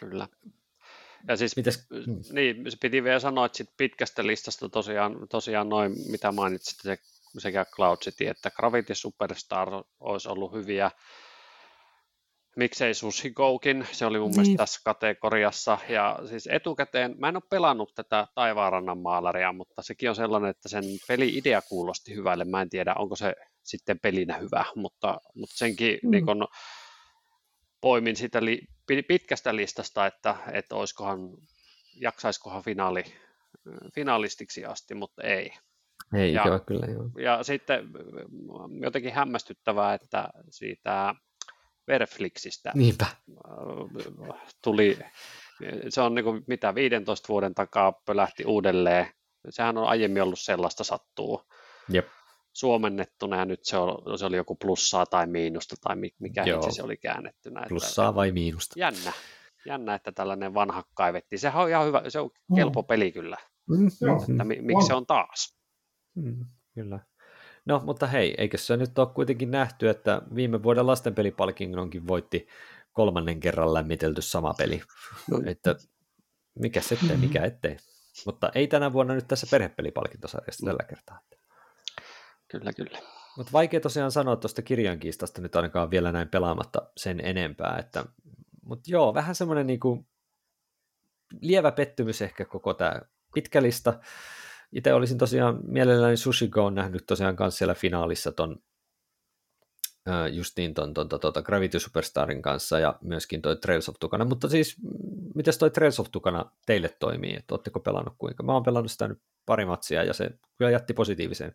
Kyllä. Ja siis, Mites? Mm. niin, piti vielä sanoa, että sit pitkästä listasta tosiaan, tosiaan noin, mitä mainitsit, se, sekä Cloud City että Gravity Superstar olisi ollut hyviä. Miksei Sushigoukin, se oli mun niin. mielestä tässä kategoriassa. Ja siis etukäteen, mä en ole pelannut tätä Taivaarannan maalaria, mutta sekin on sellainen, että sen peli-idea kuulosti hyvälle. Mä en tiedä, onko se sitten pelinä hyvä, mutta, mutta senkin mm. niin kun, poimin sitä li, pitkästä listasta, että, että olisikohan, jaksaisikohan finaali, finaalistiksi asti, mutta ei.
Ei, ja, kyllä, joo.
Ja sitten jotenkin hämmästyttävää, että siitä Verflixistä
Niinpä.
tuli, se on niin kuin, mitä 15 vuoden takaa pölähti uudelleen. Sehän on aiemmin ollut sellaista sattuu.
Jep.
suomennettuna ja nyt se oli, se oli joku plussaa tai miinusta tai mikä Joo. se oli käännettynä.
Plussaa että, vai miinusta?
Jännä. Jännä, että tällainen vanha kaivettiin. Sehän on ihan hyvä, se on mm. kelpo peli kyllä. Mm, että mi, miksi se on taas?
Mm, kyllä. No, mutta hei, eikö se nyt ole kuitenkin nähty, että viime vuoden lastenpelipalkinnonkin voitti kolmannen kerran lämmitelty sama peli. No. että mikä ettei, mikä ettei. Mutta ei tänä vuonna nyt tässä perhepelipalkintosarjassa tällä kertaa.
Kyllä, kyllä.
Mutta vaikea tosiaan sanoa tuosta kirjankiistasta nyt ainakaan vielä näin pelaamatta sen enempää. Että, mutta joo, vähän semmoinen niinku lievä pettymys ehkä koko tämä pitkä lista. Itse olisin tosiaan mielelläni Sushi Go nähnyt tosiaan kanssa siellä finaalissa ton justiin ton, ton, ton, ton Gravity Superstarin kanssa ja myöskin toi Trails of Tukana, mutta siis miten toi Trails of Tukana teille toimii, että ootteko pelannut kuinka? Mä oon pelannut sitä nyt pari matsia ja se kyllä jätti positiivisen.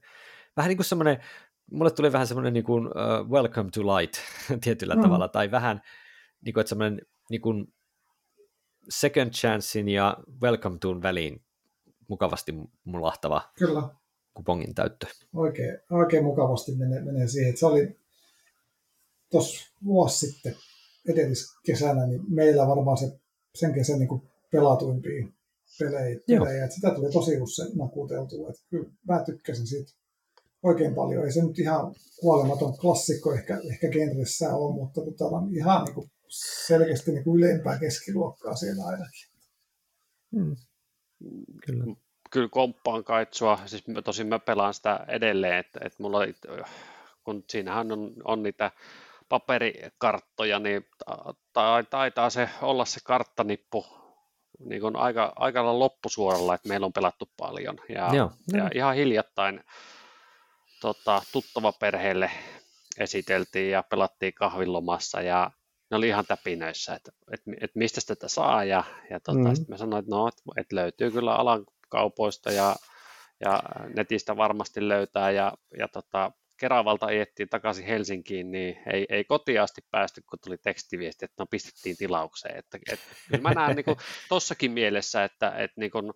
Vähän niin kuin semmoinen, mulle tuli vähän semmoinen niin kuin uh, welcome to light tietyllä mm. tavalla, tai vähän niin kuin, että semmoinen niin kuin second chancein ja welcome to väliin mukavasti mulahtava
Kyllä.
kupongin täyttö.
Oikein, oikein mukavasti menee, menee siihen. Että se oli tuossa vuosi sitten edelliskesänä, niin meillä varmaan se sen kesän niin pelatuimpia pelejä. pelejä. Että sitä tuli tosi usein nakuteltua. Että kyllä mä tykkäsin siitä oikein paljon. Ei se nyt ihan kuolematon klassikko ehkä, ehkä genressä ole, mutta tota, on ihan niin kuin selkeästi niin kuin ylempää keskiluokkaa siellä ainakin. Hmm.
Kyllä. Kyllä komppaan kaitsua, siis tosin mä pelaan sitä edelleen, että, että mulla kun siinähän on, on niitä paperikarttoja, niin taitaa se olla se karttanippu niin kuin aika, aika loppusuoralla, että meillä on pelattu paljon. Ja, Joo, ja ihan hiljattain tota, tuttava perheelle esiteltiin ja pelattiin kahvilomassa ja ne oli ihan täpinöissä, että, että, että mistä tätä saa ja, ja tota, mm. sitten mä sanoin, että no, että löytyy kyllä alan kaupoista ja, ja netistä varmasti löytää ja, ja tota, Keravalta ajettiin takaisin Helsinkiin, niin ei, ei kotiin asti päästy, kun tuli tekstiviesti, että no pistettiin tilaukseen. Että, että, mä näen niin tuossakin mielessä, että, että niin kuin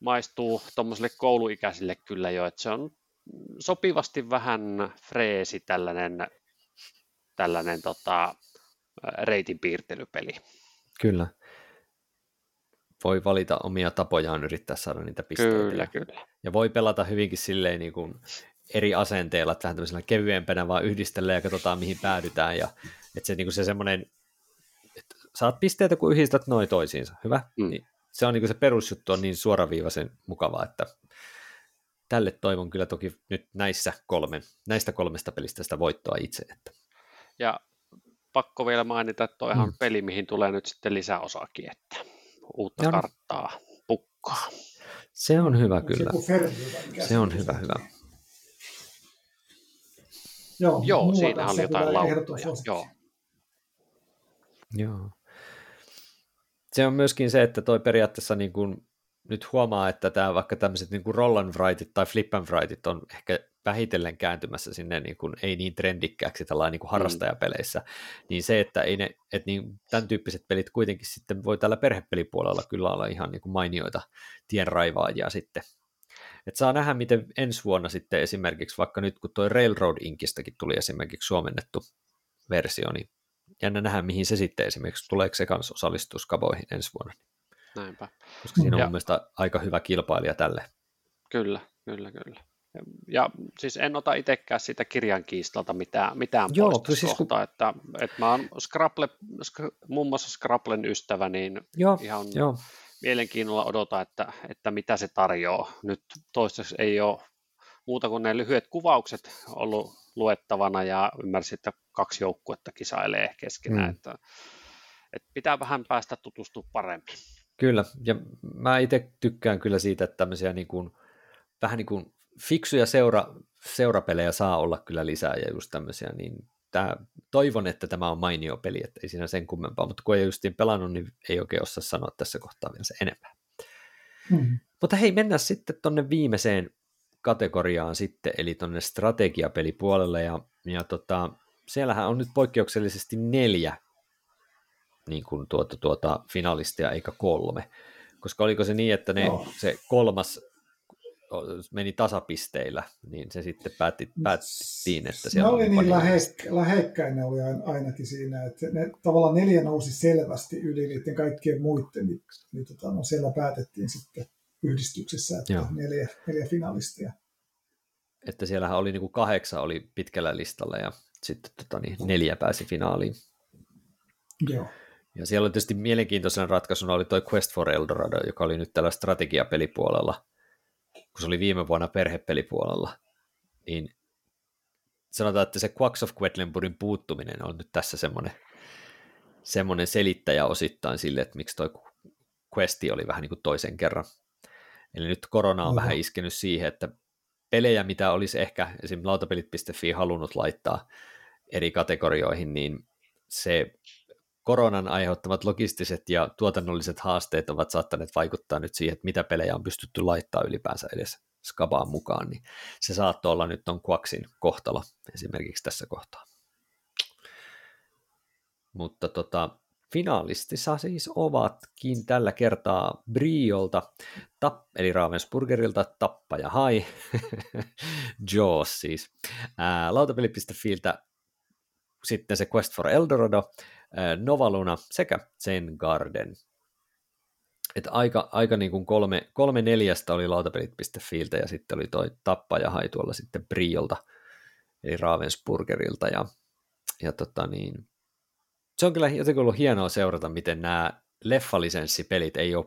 maistuu tuommoiselle kouluikäisille kyllä jo, että se on sopivasti vähän freesi tällainen, tällainen tota, reitin piirtelypeli.
Kyllä. Voi valita omia tapojaan yrittää saada niitä pisteitä.
Kyllä, kyllä.
Ja voi pelata hyvinkin silleen niin kuin eri asenteella, että vähän tämmöisellä kevyempänä vaan yhdistellään ja katsotaan mihin päädytään. Ja, että se, niin kuin se semmoinen, että saat pisteitä kun yhdistät noin toisiinsa, hyvä? Mm. Niin se on niin kuin se perusjuttu on niin suoraviivaisen mukavaa, että tälle toivon kyllä toki nyt näissä kolmen, näistä kolmesta pelistä sitä voittoa itse. Että.
Ja pakko vielä mainita, että toihan mm. peli, mihin tulee nyt sitten lisäosakin, että uutta ja karttaa pukkaa.
Se on hyvä kyllä. Se on hyvä, hyvä.
Joo, Joo siinä oli jotain lautoja. Joo.
Joo. Se on myöskin se, että toi periaatteessa niin kuin nyt huomaa, että tämä vaikka tämmöiset niin kuin roll and tai flip and on ehkä vähitellen kääntymässä sinne niin kuin, ei niin trendikkääksi tällainen niin kuin mm. harrastajapeleissä, mm. niin se, että ei ne, että niin, tämän tyyppiset pelit kuitenkin sitten voi tällä perhepelipuolella kyllä olla ihan niin kuin mainioita tienraivaajia sitten et saa nähdä, miten ensi vuonna sitten esimerkiksi, vaikka nyt kun tuo Railroad Inkistäkin tuli esimerkiksi suomennettu versio, niin jännä nähdä, mihin se sitten esimerkiksi, tuleeko se kanssa osallistuskaboihin ensi vuonna.
Näinpä.
Koska siinä on ja, mun mielestä aika hyvä kilpailija tälle.
Kyllä, kyllä, kyllä. Ja siis en ota itsekään siitä kirjan kiistalta mitään, mitään Joo, siis kun... että, että mä oon Scrabble, muun muassa Scrabblen ystävä, niin Joo, ihan jo mielenkiinnolla odota, että, että mitä se tarjoaa. Nyt toistaiseksi ei ole muuta kuin ne lyhyet kuvaukset ollut luettavana ja ymmärsin, että kaksi joukkuetta kisailee keskenään, mm. että, että pitää vähän päästä tutustumaan paremmin.
Kyllä, ja mä itse tykkään kyllä siitä, että tämmöisiä niin kuin, vähän niin kuin fiksuja seura, seurapelejä saa olla kyllä lisää ja just tämmöisiä, niin tää, toivon, että tämä on mainio peli, että ei siinä sen kummempaa, mutta kun ei justiin pelannut, niin ei oikein osaa sanoa tässä kohtaa vielä se enempää. Hmm. Mutta hei, mennään sitten tuonne viimeiseen kategoriaan sitten, eli tuonne strategiapelipuolelle, ja, ja tota, siellähän on nyt poikkeuksellisesti neljä niin kuin tuota, tuota finalistia eikä kolme, koska oliko se niin, että ne, no. se kolmas meni tasapisteillä, niin se sitten päätti, päättiin, että siellä
ne oli niin lähek- lähekkäin ne oli ainakin siinä, että ne tavallaan neljä nousi selvästi yli niiden kaikkien muiden, niin, niin tota, no siellä päätettiin sitten yhdistyksessä, että Joo. neljä, neljä finalistia.
Että siellähän oli niin kuin kahdeksan oli pitkällä listalla ja sitten tota, niin neljä pääsi finaaliin.
Joo.
Ja siellä oli tietysti mielenkiintoisena ratkaisuna oli toi Quest for Eldorado, joka oli nyt tällä strategiapelipuolella, kun se oli viime vuonna perhepelipuolella. Niin sanotaan, että se Quacks of Quedlinburgin puuttuminen on nyt tässä semmoinen, semmoinen selittäjä osittain sille, että miksi toi Questi oli vähän niin kuin toisen kerran. Eli nyt korona on mm-hmm. vähän iskenyt siihen, että pelejä, mitä olisi ehkä esimerkiksi lautapelit.fi halunnut laittaa eri kategorioihin, niin se koronan aiheuttamat logistiset ja tuotannolliset haasteet ovat saattaneet vaikuttaa nyt siihen, että mitä pelejä on pystytty laittaa ylipäänsä edes skabaan mukaan, niin se saattoi olla nyt on Quaxin kohtalo esimerkiksi tässä kohtaa. Mutta tota, finalistissa siis ovatkin tällä kertaa Briolta, tap, eli Ravensburgerilta Tappa ja Hai, Jaws siis, lautapeli.filtä sitten se Quest for Eldorado, Novaluna sekä Zen Garden. Et aika, aika niin kuin kolme, kolme neljästä oli lautapelit.filtä ja sitten oli toi tappaja hai tuolla sitten Briolta, eli Ravensburgerilta ja, ja tota niin, se on kyllä jotenkin ollut hienoa seurata, miten nämä leffalisenssipelit ei ole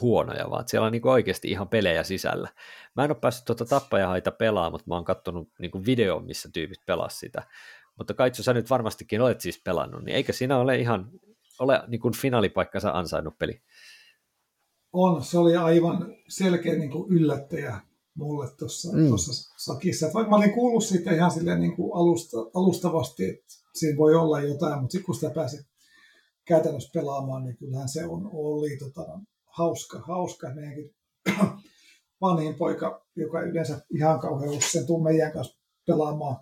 huonoja, vaan siellä on niin oikeasti ihan pelejä sisällä. Mä en ole päässyt tuota tappajahaita pelaamaan, mutta mä oon katsonut niin videon, missä tyypit pelasivat sitä. Mutta Kaitsu, sä nyt varmastikin olet siis pelannut, niin eikö siinä ole ihan ole niin kuin finaalipaikkansa ansainnut peli?
On, se oli aivan selkeä niin kuin yllättäjä mulle tuossa mm. sakissa. vaikka mä olin kuullut siitä ihan silleen niin kuin alusta, alustavasti, että siinä voi olla jotain, mutta sitten kun sitä pääsi käytännössä pelaamaan, niin kyllähän se on, oli tota, hauska, hauska. Meidänkin vanhin poika, joka yleensä ihan kauhean sen tuu meidän kanssa pelaamaan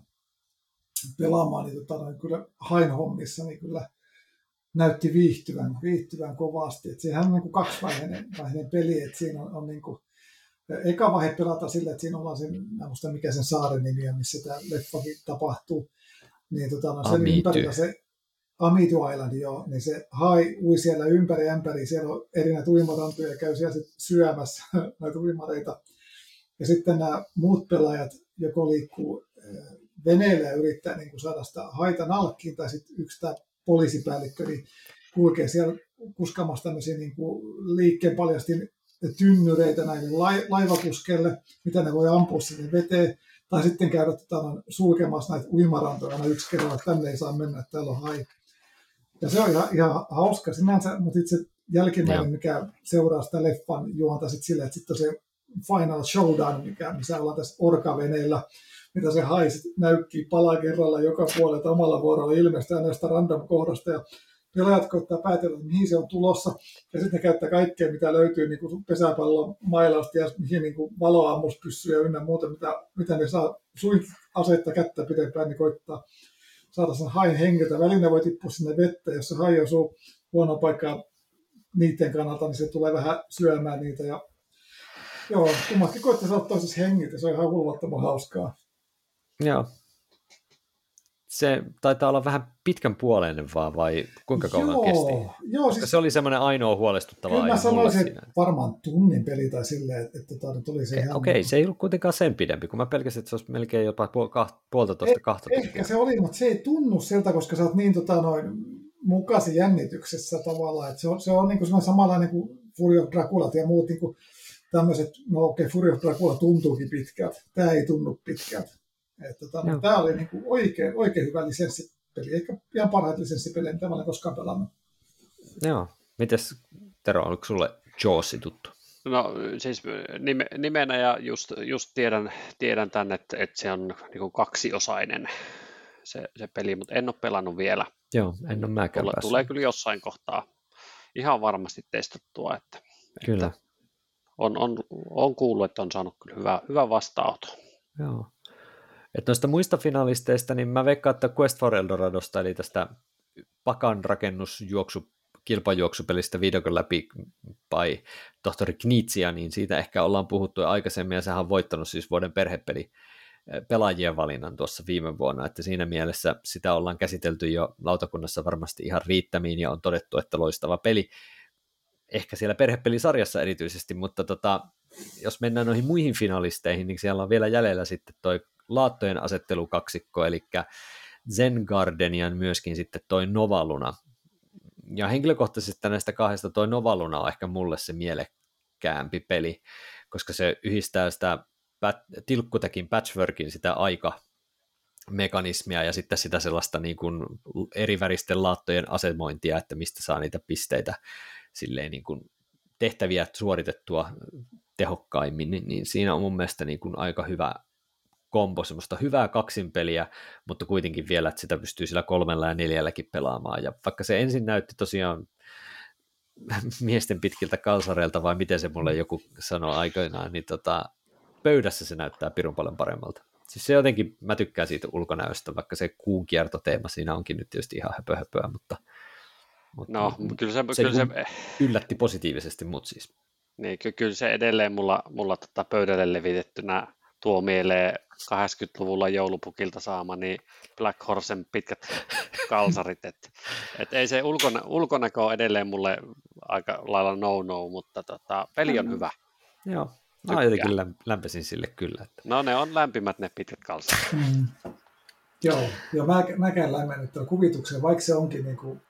pelaamaan, niin, tota, niin kyllä hain hommissa niin kyllä näytti viihtyvän, viihtyvän kovasti. Et sehän on niin kuin kaksivaiheinen vaiheinen peli, että siinä on, on niin kuin, eka vaihe pelata sillä, että siinä ollaan sen, mä muista mikä sen saaren nimi on, missä tämä leffakin tapahtuu, niin tota, no sen Amity. ympärillä se Amitu Island, joo, niin se hai ui siellä ympäri ämpäri, siellä on eri näitä uimarantoja ja käy siellä syömässä näitä uimareita. Ja sitten nämä muut pelaajat joko liikkuu veneellä ja yrittää niin kuin saada sitä haita nalkkiin, tai sitten yksi tämä poliisipäällikkö niin kulkee siellä kuskamassa tämmöisiä niin kuin liikkeen paljastin tynnyreitä näille laivakuskelle, mitä ne voi ampua sinne veteen, tai sitten käydä tota, sulkemassa näitä uimarantoja aina yksi kerralla, että tänne ei saa mennä, että täällä on hai. Ja se on ihan, ihan hauska sinänsä, mutta itse jälkimmäinen, mikä seuraa sitä leffan juonta sitten silleen, että sitten se final showdown, mikä, missä ollaan tässä orkaveneellä, mitä se haisi, näykkii pala kerralla joka puolelta omalla vuorolla ilmestyä näistä random-kohdasta ja pelaajat koittaa päätellä, että mihin se on tulossa, ja sitten ne käyttää kaikkea, mitä löytyy niin kuin pesäpallon mailasta ja mihin niin kuin valoammuspyssyjä ynnä muuta, mitä, mitä ne saa suin asetta kättä pidempään, niin koittaa saada sen hain hengiltä. Välillä voi tippua sinne vettä, jos se hai osuu huono paikka niiden kannalta, niin se tulee vähän syömään niitä. Ja joo, kummatkin koittaa saada toisessa hengiltä, se on ihan hulvattoman hauskaa.
Joo. Se taitaa olla vähän pitkän puoleinen vaan, vai kuinka kauan joo, kesti? Joo, siis, se oli semmoinen ainoa huolestuttava
Kyllä mä sanoisin, että varmaan tunnin peli tai silleen, että, että tota, tuli se ihan...
Okei, okay, se ei ollut kuitenkaan sen pidempi, kun mä pelkäsin, että se olisi melkein jopa puol, kah, puolitoista eh, kahta
Ehkä se oli, mutta se ei tunnu siltä, koska sä oot niin tota, noin, mukasi jännityksessä tavallaan, että se on, se on niin kuin samanlainen kuin Fury of Draculat ja muut niin kuin tämmöiset, no okei, okay, Fury of Dracula tuntuukin pitkältä, tämä ei tunnu pitkältä. Että tämä, tämä oli niin kuin oikein, oikein hyvä lisenssipeli, eikä ihan parhaita lisenssipelejä, mitä mä olen koskaan pelannut.
Joo. Mites Tero, oliko sulle Jawsi tuttu?
No siis nime, nimenä ja just, just tiedän, tiedän tämän, että, että se on niin kuin kaksiosainen se, se peli, mutta en ole pelannut vielä.
Joo, en ole mäkään
tulee, tulee kyllä jossain kohtaa ihan varmasti testattua. Että,
kyllä.
Että on, on, on kuullut, että on saanut kyllä hyvä, hyvä vastaanotto.
Joo. Että noista muista finalisteista, niin mä veikkaan, että Quest for Eldoradosta, eli tästä pakan rakennusjuoksu kilpajuoksupelistä videokon läpi by tohtori Knitsia, niin siitä ehkä ollaan puhuttu aikaisemmin, ja sehän on voittanut siis vuoden perhepeli pelaajien valinnan tuossa viime vuonna, että siinä mielessä sitä ollaan käsitelty jo lautakunnassa varmasti ihan riittämiin, ja on todettu, että loistava peli, ehkä siellä perhepelisarjassa erityisesti, mutta tota, jos mennään noihin muihin finalisteihin, niin siellä on vielä jäljellä sitten toi laattojen asettelukaksikko, eli Zen Gardenian myöskin sitten toi Novaluna. Ja henkilökohtaisesti näistä kahdesta toi Novaluna on ehkä mulle se mielekkäämpi peli, koska se yhdistää sitä tilkkutekin patchworkin sitä aika mekanismia ja sitten sitä sellaista niin kuin eri väristen laattojen asemointia, että mistä saa niitä pisteitä silleen niin kuin tehtäviä suoritettua tehokkaimmin, niin, niin siinä on mun mielestä niin kuin aika hyvä kombo, semmoista hyvää kaksinpeliä, mutta kuitenkin vielä, että sitä pystyy sillä kolmella ja neljälläkin pelaamaan. Ja vaikka se ensin näytti tosiaan miesten pitkiltä kalsareilta, vai miten se mulle joku sanoi aikoinaan, niin tota, pöydässä se näyttää pirun paljon paremmalta. Siis se jotenkin, mä tykkään siitä ulkonäöstä, vaikka se kuun kiertoteema siinä onkin nyt tietysti ihan höpö höpöä, mutta,
mutta no, kyllä se,
se,
kyllä
se yllätti positiivisesti mut siis.
Niin, kyllä se edelleen mulla, mulla tota pöydälle levitettynä tuo mieleen 80-luvulla joulupukilta saama, niin Black Horsen pitkät kalsarit. Et, et ei se ulkona, ulkonäkö ole edelleen mulle aika lailla no-no, mutta tota, peli on mm. hyvä.
Joo, Mä jotenkin lämpäsin sille kyllä. Että...
No ne on lämpimät ne pitkät kalsarit. Mm.
Joo, ja mä, mäkään lämmennyt tuon kuvituksen, vaikka se onkin niinku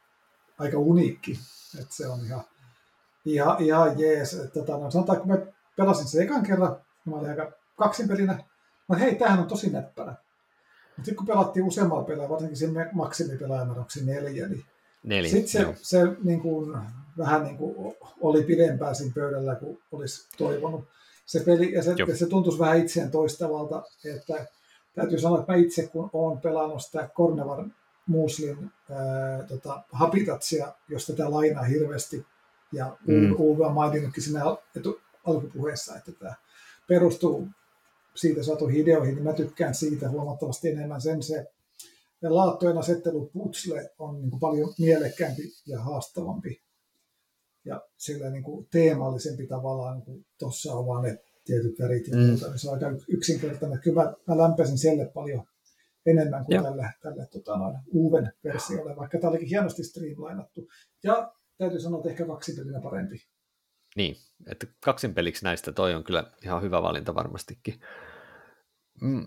aika uniikki. Että se on ihan, ihan, ihan jees. Että, tota, no, sanotaan, kun mä pelasin sen ekan kerran, mä olin aika kaksinpelinä. Mä hei, tämähän on tosi näppärä. Mutta sitten kun pelattiin useammalla pelaa, varsinkin sen maksimipelaajan neljä, niin
Neljä,
Sitten se, se niin kuin, vähän niin kuin oli pidempään siinä pöydällä kuin olisi toivonut. Se peli, ja se, ja se tuntuisi vähän itseen toistavalta, että täytyy sanoa, että mä itse kun olen pelannut sitä Cornevar Muslin ää, tota, Habitatsia, josta tämä lainaa hirveästi, ja mm. Uwe on maininnutkin siinä etu, alkupuheessa, että tämä perustuu siitä saatu ideoihin, niin mä tykkään siitä huomattavasti enemmän sen se laattojen asettelu putsle on niin kuin paljon mielekkäämpi ja haastavampi ja sillä niin kuin teemallisempi tavallaan, niin kuin tuossa on vaan ne tietyt värit ja mm. muuta, niin se on aika yksinkertainen. Kyllä mä, mä lämpäsin selle paljon enemmän kuin ja. tälle, tälle tota, noin, uuden versiolle, vaikka tämä olikin hienosti streamlainattu. Ja täytyy sanoa, että ehkä kaksipelinä parempi.
Niin, että kaksinpeliksi näistä toi on kyllä ihan hyvä valinta varmastikin.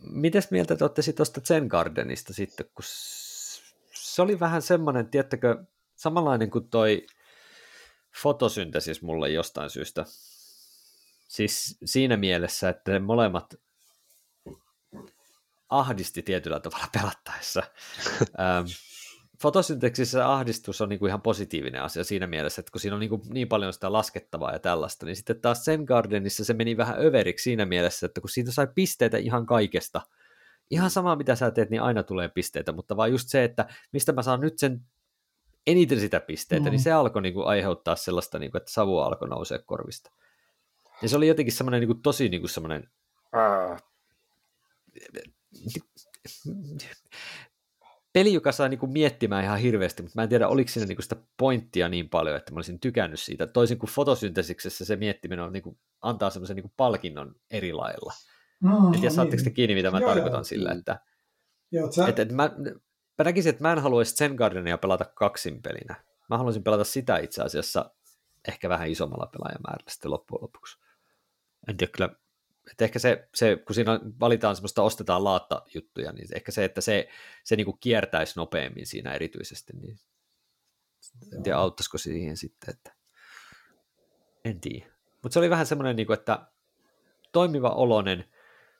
Mites mieltä te olette tuosta Zen Gardenista sitten, kun se oli vähän semmoinen, tiettäkö, samanlainen kuin toi fotosyntesis mulle jostain syystä. Siis siinä mielessä, että ne molemmat ahdisti tietyllä tavalla pelattaessa. ähm, fotosynteksissä ahdistus on niinku ihan positiivinen asia siinä mielessä, että kun siinä on niinku niin paljon sitä laskettavaa ja tällaista, niin sitten taas Sen Gardenissa se meni vähän överiksi siinä mielessä, että kun siitä sai pisteitä ihan kaikesta, ihan sama mitä sä teet, niin aina tulee pisteitä, mutta vaan just se, että mistä mä saan nyt sen eniten sitä pisteitä, niin mm. niin se alkoi niinku aiheuttaa sellaista, niinku, että savu alkoi nousee korvista. Ja se oli jotenkin semmoinen niinku, tosi niinku, semmoinen peli, joka saa niinku miettimään ihan hirveästi, mutta mä en tiedä, oliko siinä niinku sitä pointtia niin paljon, että mä olisin tykännyt siitä. Toisin kuin fotosyntesiksessä se miettiminen on, niinku, antaa semmoisen niinku palkinnon eri lailla. Mm, en tiedä, niin. saatteko te kiinni, mitä mä joo, tarkoitan joo. sillä, että, joo, sä... että, että mä, mä näkisin, että mä en haluaisi Zen Gardenia pelata kaksin pelinä. Mä haluaisin pelata sitä itse asiassa ehkä vähän isommalla pelaajamäärällä sitten loppujen lopuksi. En tiedä kyllä, että ehkä se, se, kun siinä valitaan semmoista ostetaan laatta juttuja, niin ehkä se, että se, se niin kuin kiertäisi nopeammin siinä erityisesti, niin en tiedä auttaisiko siihen sitten, että en tiedä. Mutta se oli vähän semmoinen, niin kuin, että toimiva olonen,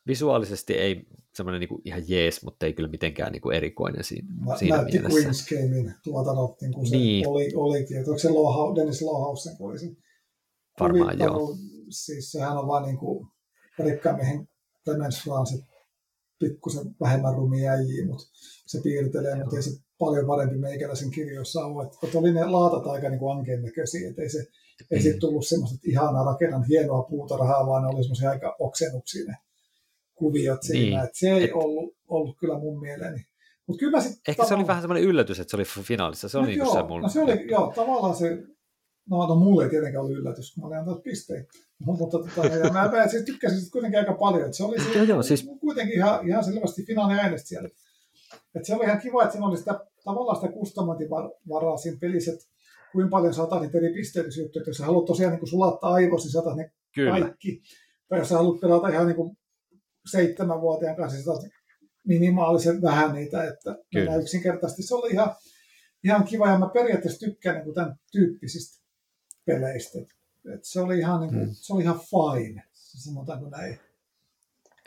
visuaalisesti ei semmoinen niin ihan jees, mutta ei kyllä mitenkään niin kuin erikoinen siinä, Nä, siinä
näytti mielessä. Queen's Gamein tuotannot, niin kuin se niin. oli, olikin. Että onko se Lohau, Dennis Lohausen, kun olisi
Varmaan joo.
Siis sehän on vaan niin kuin rikkaamiehen Clemens France pikkusen vähemmän rumia äijiä, mutta se piirtelee, mutta ei se paljon parempi meikäläisen kirjoissa ole. Että, että oli ne laatat aika niin ankeen näköisiä, että ei se ei mm. tullut semmoista, että ihanaa rakennan hienoa puutarhaa, vaan ne oli semmoisia aika oksennuksia ne kuviot siinä. Niin. Että se ei ollut, ollut kyllä mun mieleeni. Mut kyllä sit
Ehkä tavallaan... se oli vähän semmoinen yllätys, että se oli finaalissa. Se, oli no, niin
joo,
se, mulle.
no se oli, joo, tavallaan se, no, no mulle ei tietenkään ollut yllätys, kun mä olin antanut pisteitä. Mutta tota, ja mä, mä siis tykkäsin sit kuitenkin aika paljon, että se oli se, joo, joo, siis... kuitenkin ihan, ihan selvästi finaaliäänestä siellä. Että se oli ihan kiva, että siinä oli sitä, tavallaan sitä kustomointivaraa siinä pelissä, että kuinka paljon saatat niitä eri että jos sä haluat tosiaan niin kuin sulattaa aivosi, niin saatat ne Kyllä. kaikki. Tai jos sä haluat pelata ihan niin kuin seitsemänvuotiaan kanssa, niin saatat minimaalisen vähän niitä, että Kyllä. yksinkertaisesti se oli ihan, ihan kiva, ja mä periaatteessa tykkään niin kuin tämän tyyppisistä peleistä. Et se, oli ihan, niin kuin, hmm. se oli ihan fine, sanotaanko näin.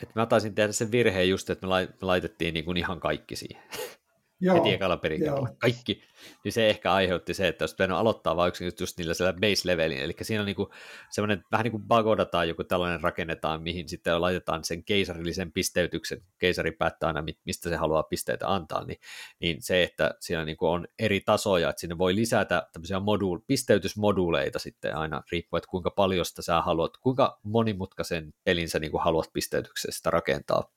Et mä taisin tehdä sen virheen just, että me laitettiin niin kuin ihan kaikki siihen. Joo, heti ekalla perikerralla. Kaikki. Niin se ehkä aiheutti se, että jos pitänyt aloittaa vain just niillä siellä base levelin, eli siinä on niinku semmoinen, vähän niin kuin Bagoda tai joku tällainen rakennetaan, mihin sitten laitetaan sen keisarillisen pisteytyksen, keisari päättää aina, mistä se haluaa pisteitä antaa, niin, niin se, että siinä niinku on eri tasoja, että sinne voi lisätä tämmöisiä moduul, pisteytysmoduuleita sitten aina, riippuen, että kuinka paljon sitä sä haluat, kuinka monimutkaisen pelin sä niinku haluat pisteytyksestä rakentaa,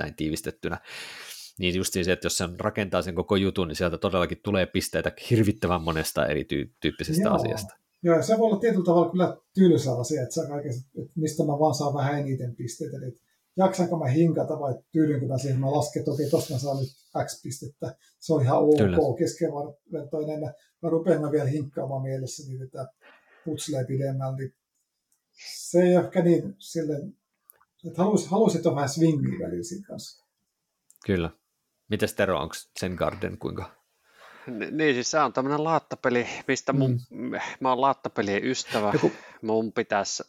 näin tiivistettynä niin just se, että jos sen rakentaa sen koko jutun, niin sieltä todellakin tulee pisteitä hirvittävän monesta erityyppisestä Joo. asiasta.
Joo, ja se voi olla tietyllä tavalla kyllä tylsä asia, että, kaikessa, että mistä mä vaan saan vähän eniten pisteitä. Eli jaksanko mä hinkata vai tyydynkö mä siihen, mä lasken, että okei, tosta mä saan nyt X pistettä. Se on ihan ok keskenvertoinen. Mä, mä rupean mä vielä hinkkaamaan mielessä, niin että putslee pidemmällä. Niin se ei ehkä niin silleen, että haluaisit, haluaisit on vähän swingia välillä siinä kanssa.
Kyllä. Mites Tero, onko sen Garden kuinka?
Niin, siis se on tämmöinen laattapeli, mistä mun, mm. mä oon laattapelien ystävä. Joku... Mun pitäisi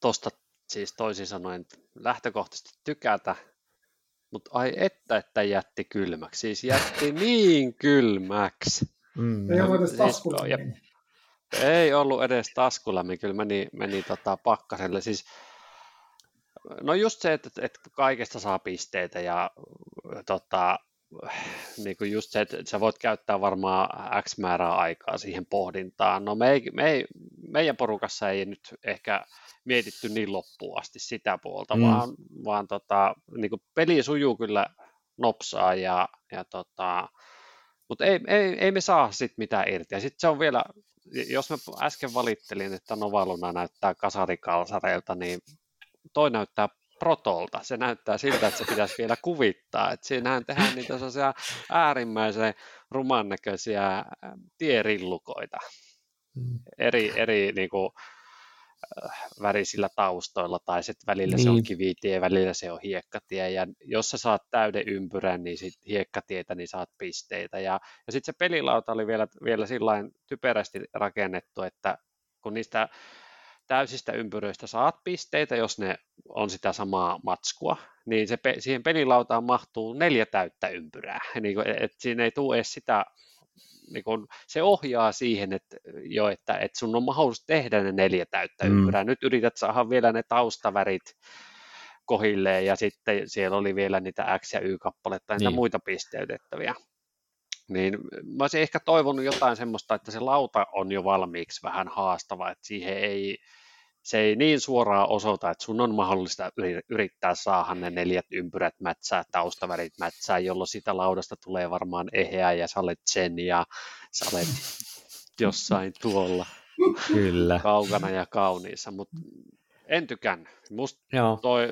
tosta siis toisin sanoen lähtökohtaisesti tykätä, mutta ai että, että jätti kylmäksi. Siis jätti niin kylmäksi.
Mm. Ei ollut edes siis, ja,
Ei ollut edes taskulämmin, kyllä meni, meni tota pakkaselle. Siis, No just se, että, että kaikesta saa pisteitä ja tota, niin kuin just se, että sä voit käyttää varmaan X määrää aikaa siihen pohdintaan. No me ei, me ei, meidän porukassa ei nyt ehkä mietitty niin loppuun asti sitä puolta, mm. vaan, vaan tota, niin kuin peli sujuu kyllä nopsaa ja, ja tota, mutta ei, ei, ei, me saa sit mitään irti. Ja sitten se on vielä, jos mä äsken valittelin, että Novaluna näyttää kasarikalsareilta, niin toi näyttää protolta. Se näyttää siltä, että se pitäisi vielä kuvittaa. Että siinähän tehdään niitä sellaisia äärimmäisen ruman näköisiä tierillukoita. Mm. Eri, eri niin kuin, värisillä taustoilla, tai sitten välillä niin. se on niin. kivitie, välillä se on hiekkatie, ja jos sä saat täyden ympyrän, niin sit hiekkatietä, niin saat pisteitä. Ja, ja sitten se pelilauta oli vielä, vielä sillä typerästi rakennettu, että kun niistä täysistä ympyröistä saat pisteitä, jos ne on sitä samaa matskua, niin se, siihen pelilautaan mahtuu neljä täyttä ympyrää. Niin kuin, et siinä ei tule edes sitä, niin kuin, se ohjaa siihen, että, jo, että, että sun on mahdollisuus tehdä ne neljä täyttä mm. ympyrää. Nyt yrität saada vielä ne taustavärit kohilleen ja sitten siellä oli vielä niitä X- ja Y-kappaletta ja niin. muita pisteytettäviä. Niin mä olisin ehkä toivonut jotain semmoista, että se lauta on jo valmiiksi vähän haastava, että siihen ei, se ei niin suoraan osoita, että sun on mahdollista yrittää saada ne neljät ympyrät mätsää, taustavärit mätsää, jolloin sitä laudasta tulee varmaan eheä ja sä olet sen ja sä olet jossain tuolla
Kyllä.
kaukana ja kauniissa, mutta en tykännyt. Musta toi,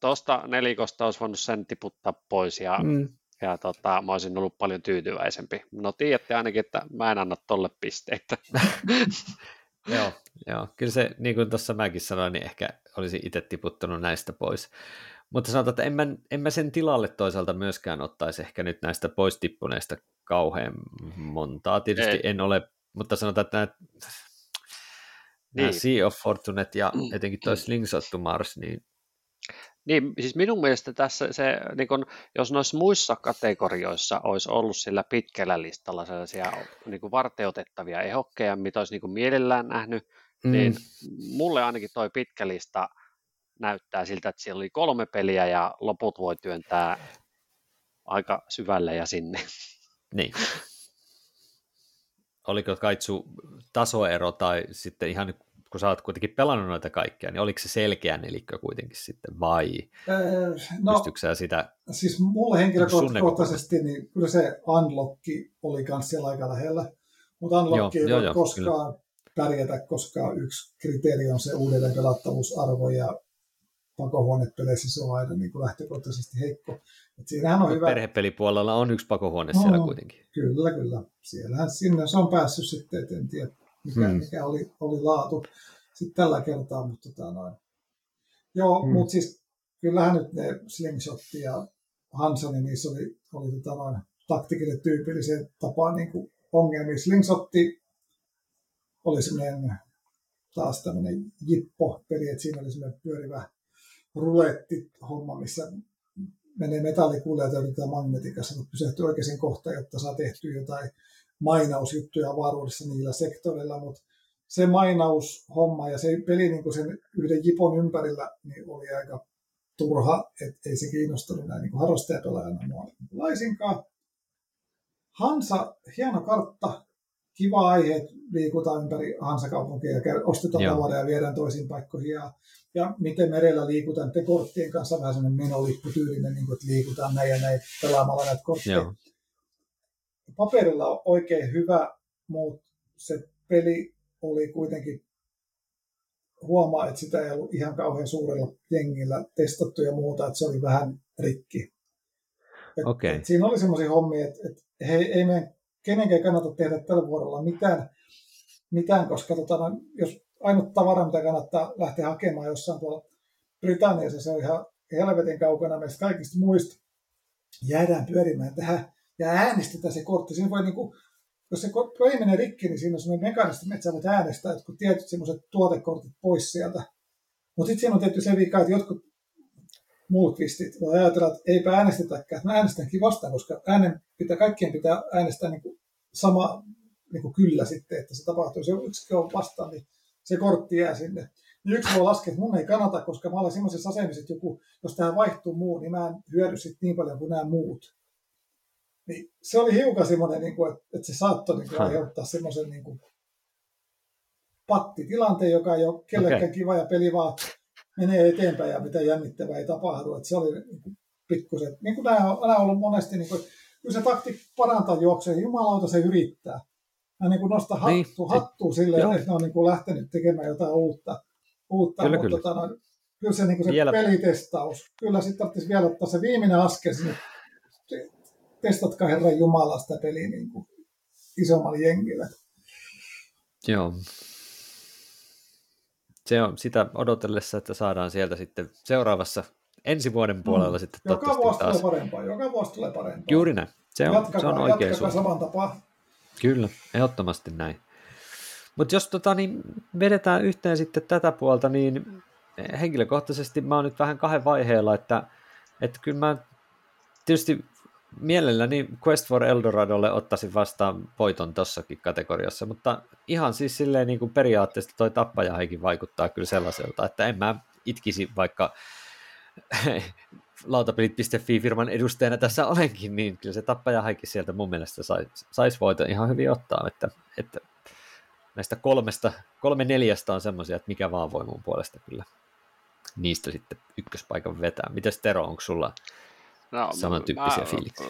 tosta nelikosta olisi voinut sen tiputtaa pois ja mm ja tota, mä olisin ollut paljon tyytyväisempi. No tiedätte ainakin, että mä en anna tolle pisteitä.
joo, joo, kyllä se, niin kuin tuossa mäkin sanoin, niin ehkä olisi itse tiputtanut näistä pois. Mutta sanotaan, että en mä, en mä sen tilalle toisaalta myöskään ottaisi ehkä nyt näistä pois tippuneista kauhean montaa. Tietysti Ei. en ole, mutta sanotaan, että nämä, niin. nämä Sea of Fortune ja etenkin toi Slingshot to Mars, niin
niin, siis minun mielestä tässä se, niin kun, jos noissa muissa kategorioissa olisi ollut sillä pitkällä listalla sellaisia niin kuin varteutettavia ehokkeja, mitä olisi niin kuin mielellään nähnyt, mm. niin mulle ainakin toi pitkä lista näyttää siltä, että siellä oli kolme peliä ja loput voi työntää aika syvälle ja sinne.
Niin. Oliko kaitsu tasoero tai sitten ihan kun sä oot kuitenkin pelannut noita kaikkia, niin oliko se selkeä nelikkö kuitenkin sitten vai öö, no, pystytkö sitä?
Siis mulle henkilökohtaisesti niin kyllä se unlocki oli myös siellä aika lähellä, mutta unlocki ei voi koskaan kyllä. pärjätä, koska yksi kriteeri on se uudelleen pelattavuusarvo ja pakohuonepeleissä se on aina niin kuin lähtökohtaisesti heikko. Et siinähän on hyvä...
Perhepelipuolella on yksi pakohuone no, siellä kuitenkin.
Kyllä, kyllä. Siellähän sinne se on päässyt sitten, et en tiedä mikä, hmm. mikä oli, oli laatu sitten tällä kertaa, mutta tota noin. Joo, hmm. mutta siis kyllähän nyt ne Slingshot ja Hansa, niin niissä oli, oli tota noin, taktikille tyypilliseen tapaan niin kuin ongelmia. Slingshotti oli semmoinen taas tämmöinen jippo-peli, että siinä oli semmoinen pyörivä ruletti-homma, missä menee metallikuulijat ja yritetään magnetikassa, mutta pysähtyy oikeaan kohtaan, jotta saa tehtyä jotain mainausjuttuja avaruudessa niillä sektoreilla, mutta se mainaushomma ja se peli niin sen yhden jipon ympärillä niin oli aika turha, että ei se kiinnostanut näin niin harrastajapelaajana mua laisinkaan. Hansa, hieno kartta, kiva aihe, että liikutaan ympäri Hansakaupunkia ja ostetaan tavaraa ja viedään toisiin paikkoihin. Ja, ja miten merellä liikutaan, te korttien kanssa vähän sellainen menolipputyylinen, niin kuin, että liikutaan näin ja näin pelaamalla näitä kortteja. Joo. Paperilla on oikein hyvä, mutta se peli oli kuitenkin huomaa, että sitä ei ollut ihan kauhean suurella jengillä testattu ja muuta, että se oli vähän rikki. Et, okay. et siinä oli semmoisia hommia, että et he, ei meidän kenenkään kannata tehdä tällä vuodella mitään, mitään koska tota, no, jos ainut tavara, mitä kannattaa lähteä hakemaan jossain tuolla Britanniassa, se on ihan helvetin kaukana meistä kaikista muista. Jäädään pyörimään tähän ja äänestetään se kortti. Siinä voi niinku, jos se peli menee rikki, niin siinä on sellainen mekanismi, että sä voit äänestää jotkut tietyt semmoiset tuotekortit pois sieltä. Mutta sitten siinä on tietty se vika, että jotkut muut kvistit voi ajatella, että eipä äänestetäkään. Mä äänestänkin vastaan, koska äänen pitää, kaikkien pitää äänestää niin kuin sama niin kuin kyllä sitten, että se tapahtuu. Se yksi on vastaan, niin se kortti jää sinne. Niin yksi voi laskea, että mun ei kannata, koska mä olen semmoisessa asemassa, että joku, jos tähän vaihtuu muu, niin mä en hyödy niin paljon kuin nämä muut. Niin se oli hiukan semmoinen, niin kuin, että, että se saattoi niin kuin, aiheuttaa semmoisen niin kuin, pattitilanteen, joka ei ole kellekään okay. kiva ja peli vaan menee eteenpäin ja mitä jännittävää ei tapahdu. Että se oli niin kuin, pikkusen, niin kuin nämä nämä on ollut monesti, niin kuin, kyllä se takti parantaa juokseen, jumalauta se yrittää. Mä niin kuin nostan hattu, niin, hattua silleen, joo. että ne on niin kuin lähtenyt tekemään jotain uutta. uutta
kyllä, mutta kyllä. Tota,
no, kyllä se, niin kuin se vielä... pelitestaus, kyllä sitten tarvitsisi vielä ottaa se viimeinen askel sinne testatkaa Herran Jumala sitä peliä niin kuin isommalle jengille.
Joo. Se on sitä odotellessa, että saadaan sieltä sitten seuraavassa ensi vuoden puolella mm. sitten
Joka vuosi taas. tulee parempaa, joka vuosi tulee parempaa.
Juuri näin. Se on, jatkakaa,
se
on oikein
jatkakaa saman tapaa.
Kyllä, ehdottomasti näin. Mutta jos tota, niin vedetään yhteen sitten tätä puolta, niin henkilökohtaisesti mä oon nyt vähän kahden vaiheella, että, että kyllä mä tietysti mielelläni Quest for Eldoradolle ottaisin vastaan voiton tossakin kategoriassa, mutta ihan siis silleen niin kuin periaatteessa toi tappajahaikin vaikuttaa kyllä sellaiselta, että en mä itkisi vaikka lautapelit.fi-firman edustajana tässä olenkin, niin kyllä se tappajahaikin sieltä mun mielestä saisi sais voiton ihan hyvin ottaa, että, että näistä kolmesta, kolme neljästä on semmoisia, että mikä vaan voi mun puolesta kyllä niistä sitten ykköspaikan vetää. Mites Tero, onko sulla No, Samantyyppisiä mä, fiiliksiä.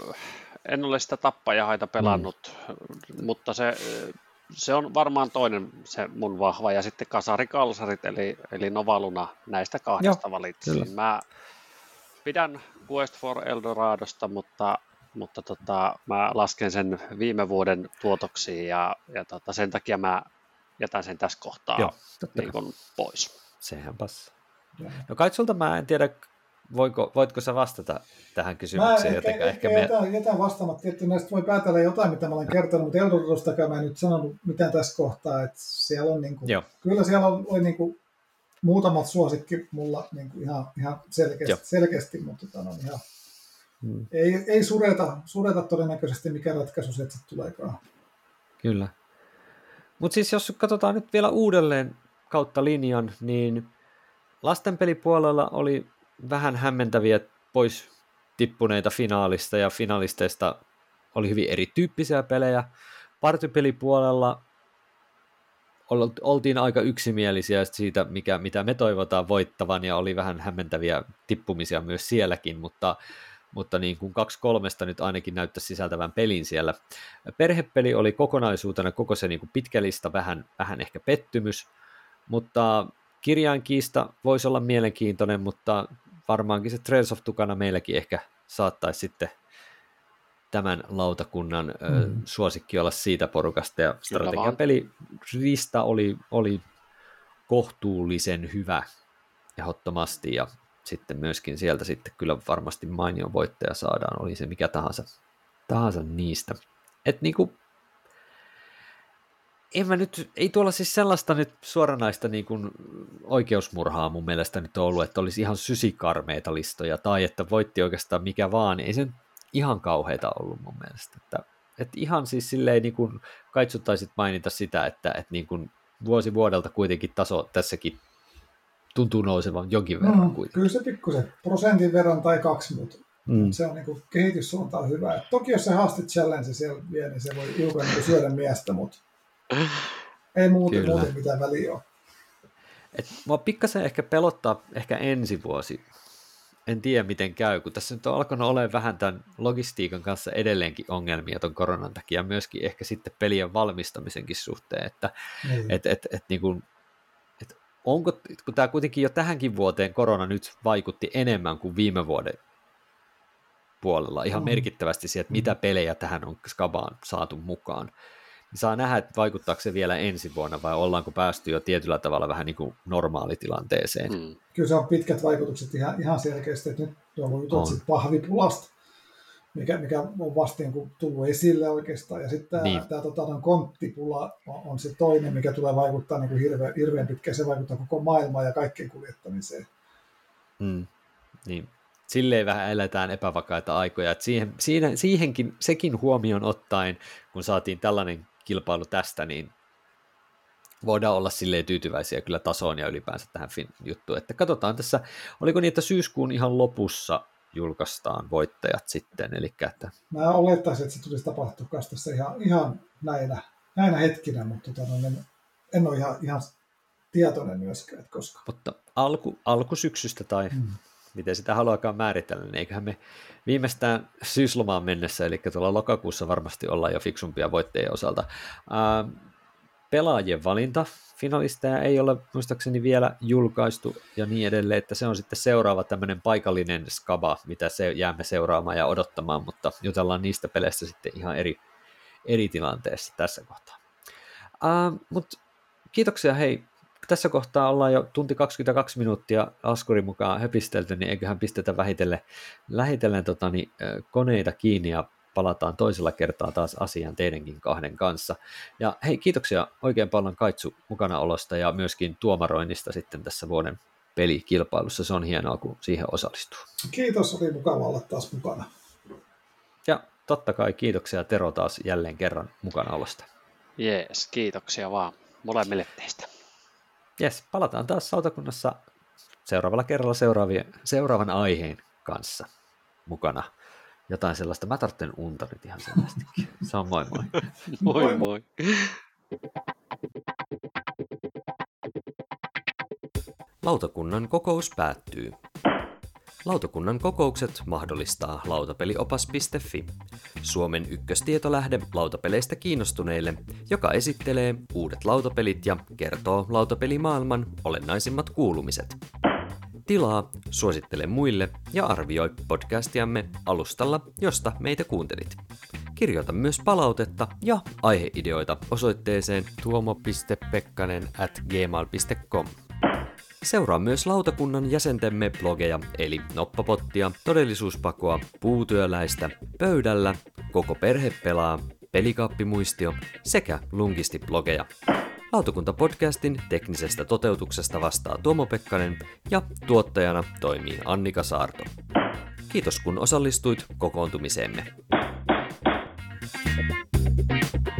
En ole sitä tappajahaita pelannut, mm. mutta se, se on varmaan toinen se mun vahva. Ja sitten kasarikalsarit, eli, eli Novaluna näistä kahdesta valitsin. Mä pidän Quest for Eldoradosta, mutta, mutta tota, mä lasken sen viime vuoden tuotoksiin ja, ja tota, sen takia mä jätän sen tässä kohtaa Joo, niin pois.
Sehän passaa. No kai sulta mä en tiedä, voiko, voitko sä vastata tähän kysymykseen
mä jotenkin? Ehkä, ehkä jätän, me... jätän vastaamatta, että näistä voi päätellä jotain, mitä mä olen kertonut, mutta Eldoradostakaan mä en nyt sanonut mitään tässä kohtaa, että siellä on niin kuin, kyllä siellä on, oli niin kuin, muutamat suosikki mulla niin kuin ihan, ihan selkeästi, selkeästi, mutta tota, no, ihan, hmm. ei, ei sureta, sureta todennäköisesti mikä ratkaisu se sitten tuleekaan.
Kyllä. Mutta siis jos katsotaan nyt vielä uudelleen kautta linjan, niin lastenpelipuolella oli vähän hämmentäviä pois tippuneita finaalista ja finalisteista oli hyvin erityyppisiä pelejä. Partypelipuolella oltiin aika yksimielisiä siitä, mikä, mitä me toivotaan voittavan, ja oli vähän hämmentäviä tippumisia myös sielläkin, mutta, mutta niin kuin kaksi kolmesta nyt ainakin näyttäisi sisältävän pelin siellä. Perhepeli oli kokonaisuutena koko se niin kuin pitkä lista vähän, vähän ehkä pettymys, mutta kirjainkiista voisi olla mielenkiintoinen, mutta varmaankin se Trails of Tukana meilläkin ehkä saattaisi sitten tämän lautakunnan mm. suosikki olla siitä porukasta, ja strategiapeli Rista oli, oli kohtuullisen hyvä ehdottomasti, ja sitten myöskin sieltä sitten kyllä varmasti mainio voittaja saadaan, oli se mikä tahansa, tahansa niistä. Et niinku, en mä nyt, ei tuolla siis sellaista nyt suoranaista niin kuin oikeusmurhaa mun mielestä nyt ollut, että olisi ihan sysikarmeita listoja, tai että voitti oikeastaan mikä vaan, ei se ihan kauheita ollut mun mielestä. Että, että ihan siis silleen niin kuin kaitsuttaisit mainita sitä, että, että niin kuin vuosi vuodelta kuitenkin taso tässäkin tuntuu nousevan jonkin verran mm, kuitenkin.
Kyllä se pikkusen prosentin verran tai kaksi, mutta mm. se on niin kuin kehityssuunta on hyvä. Et toki jos se haastit challenge siellä vie, niin se voi hiukan niin syödä miestä, mutta ei muuten, muuten mitään väliä ole.
Et mua pikkasen ehkä pelottaa ehkä ensi vuosi en tiedä miten käy, kun tässä nyt on alkanut olemaan vähän tämän logistiikan kanssa edelleenkin ongelmia tuon koronan takia, myöskin ehkä sitten pelien valmistamisenkin suhteen, että niin. et, et, et, niin kuin, et onko, kun tämä kuitenkin jo tähänkin vuoteen korona nyt vaikutti enemmän kuin viime vuoden puolella, ihan mm. merkittävästi siihen, että mitä mm. pelejä tähän on Skabaan saatu mukaan, saa nähdä, että vaikuttaako se vielä ensi vuonna vai ollaanko päästy jo tietyllä tavalla vähän niin kuin normaalitilanteeseen. Mm.
Kyllä se on pitkät vaikutukset ihan, ihan selkeästi, että nyt on jutut pahvipulasta, mikä, mikä on vasta niin tullut esille oikeastaan. Ja sitten niin. tämä tota, konttipula on, on, se toinen, mikä tulee vaikuttaa niin kuin hirveän, hirveän pitkään. Se vaikuttaa koko maailmaan ja kaikkien kuljettamiseen.
Mm. Niin. Silleen vähän eletään epävakaita aikoja. Et siihen, siinä, siihenkin, sekin huomioon ottaen, kun saatiin tällainen kilpailu tästä, niin voidaan olla silleen tyytyväisiä kyllä tasoon ja ylipäänsä tähän fin- juttuun. Että katsotaan tässä, oliko niin, että syyskuun ihan lopussa julkaistaan voittajat sitten, eli että...
Mä olettaisin, että se tulisi tapahtua tässä ihan, ihan näinä, näinä hetkinä, mutta tota, en, en ole ihan, ihan tietoinen myöskään, että koska.
Mutta alku, alkusyksystä tai mm. Miten sitä haluakaan määritellä, niin eiköhän me viimeistään syyslomaan mennessä, eli tuolla lokakuussa varmasti ollaan jo fiksumpia voittajien osalta. Pelaajien valinta, finalisteja ei ole muistaakseni vielä julkaistu ja niin edelleen, että se on sitten seuraava tämmöinen paikallinen skaba, mitä se jäämme seuraamaan ja odottamaan, mutta jutellaan niistä peleistä sitten ihan eri, eri tilanteessa tässä kohtaa. Uh, mutta kiitoksia hei tässä kohtaa ollaan jo tunti 22 minuuttia Askurin mukaan höpistelty, niin eiköhän pistetä vähitellen, lähitellen tota, niin, koneita kiinni ja palataan toisella kertaa taas asiaan teidänkin kahden kanssa. Ja hei, kiitoksia oikein paljon Kaitsu mukanaolosta ja myöskin tuomaroinnista sitten tässä vuoden pelikilpailussa. Se on hienoa, kun siihen osallistuu.
Kiitos, oli mukava olla taas mukana.
Ja totta kai kiitoksia Tero taas jälleen kerran mukanaolosta.
Jees, kiitoksia vaan molemmille teistä.
Jes, palataan taas sautakunnassa seuraavalla kerralla seuraavien, seuraavan aiheen kanssa mukana. Jotain sellaista, mä tarvitsen unta nyt ihan selvästikin. Se on moi moi.
moi moi.
Lautakunnan kokous päättyy. Lautakunnan kokoukset mahdollistaa lautapeliopas.fi, Suomen ykköstietolähde lautapeleistä kiinnostuneille, joka esittelee uudet lautapelit ja kertoo lautapelimaailman olennaisimmat kuulumiset. Tilaa, suosittele muille ja arvioi podcastiamme alustalla, josta meitä kuuntelit. Kirjoita myös palautetta ja aiheideoita osoitteeseen tuomo.pekkanen at gmail.com. Seuraa myös lautakunnan jäsentemme blogeja, eli Noppapottia, Todellisuuspakoa, Puutyöläistä, Pöydällä, Koko perhe pelaa, Pelikaappimuistio sekä Lungisti-blogeja. Lautakunta-podcastin teknisestä toteutuksesta vastaa Tuomo Pekkanen ja tuottajana toimii Annika Saarto. Kiitos kun osallistuit kokoontumiseemme. Thank you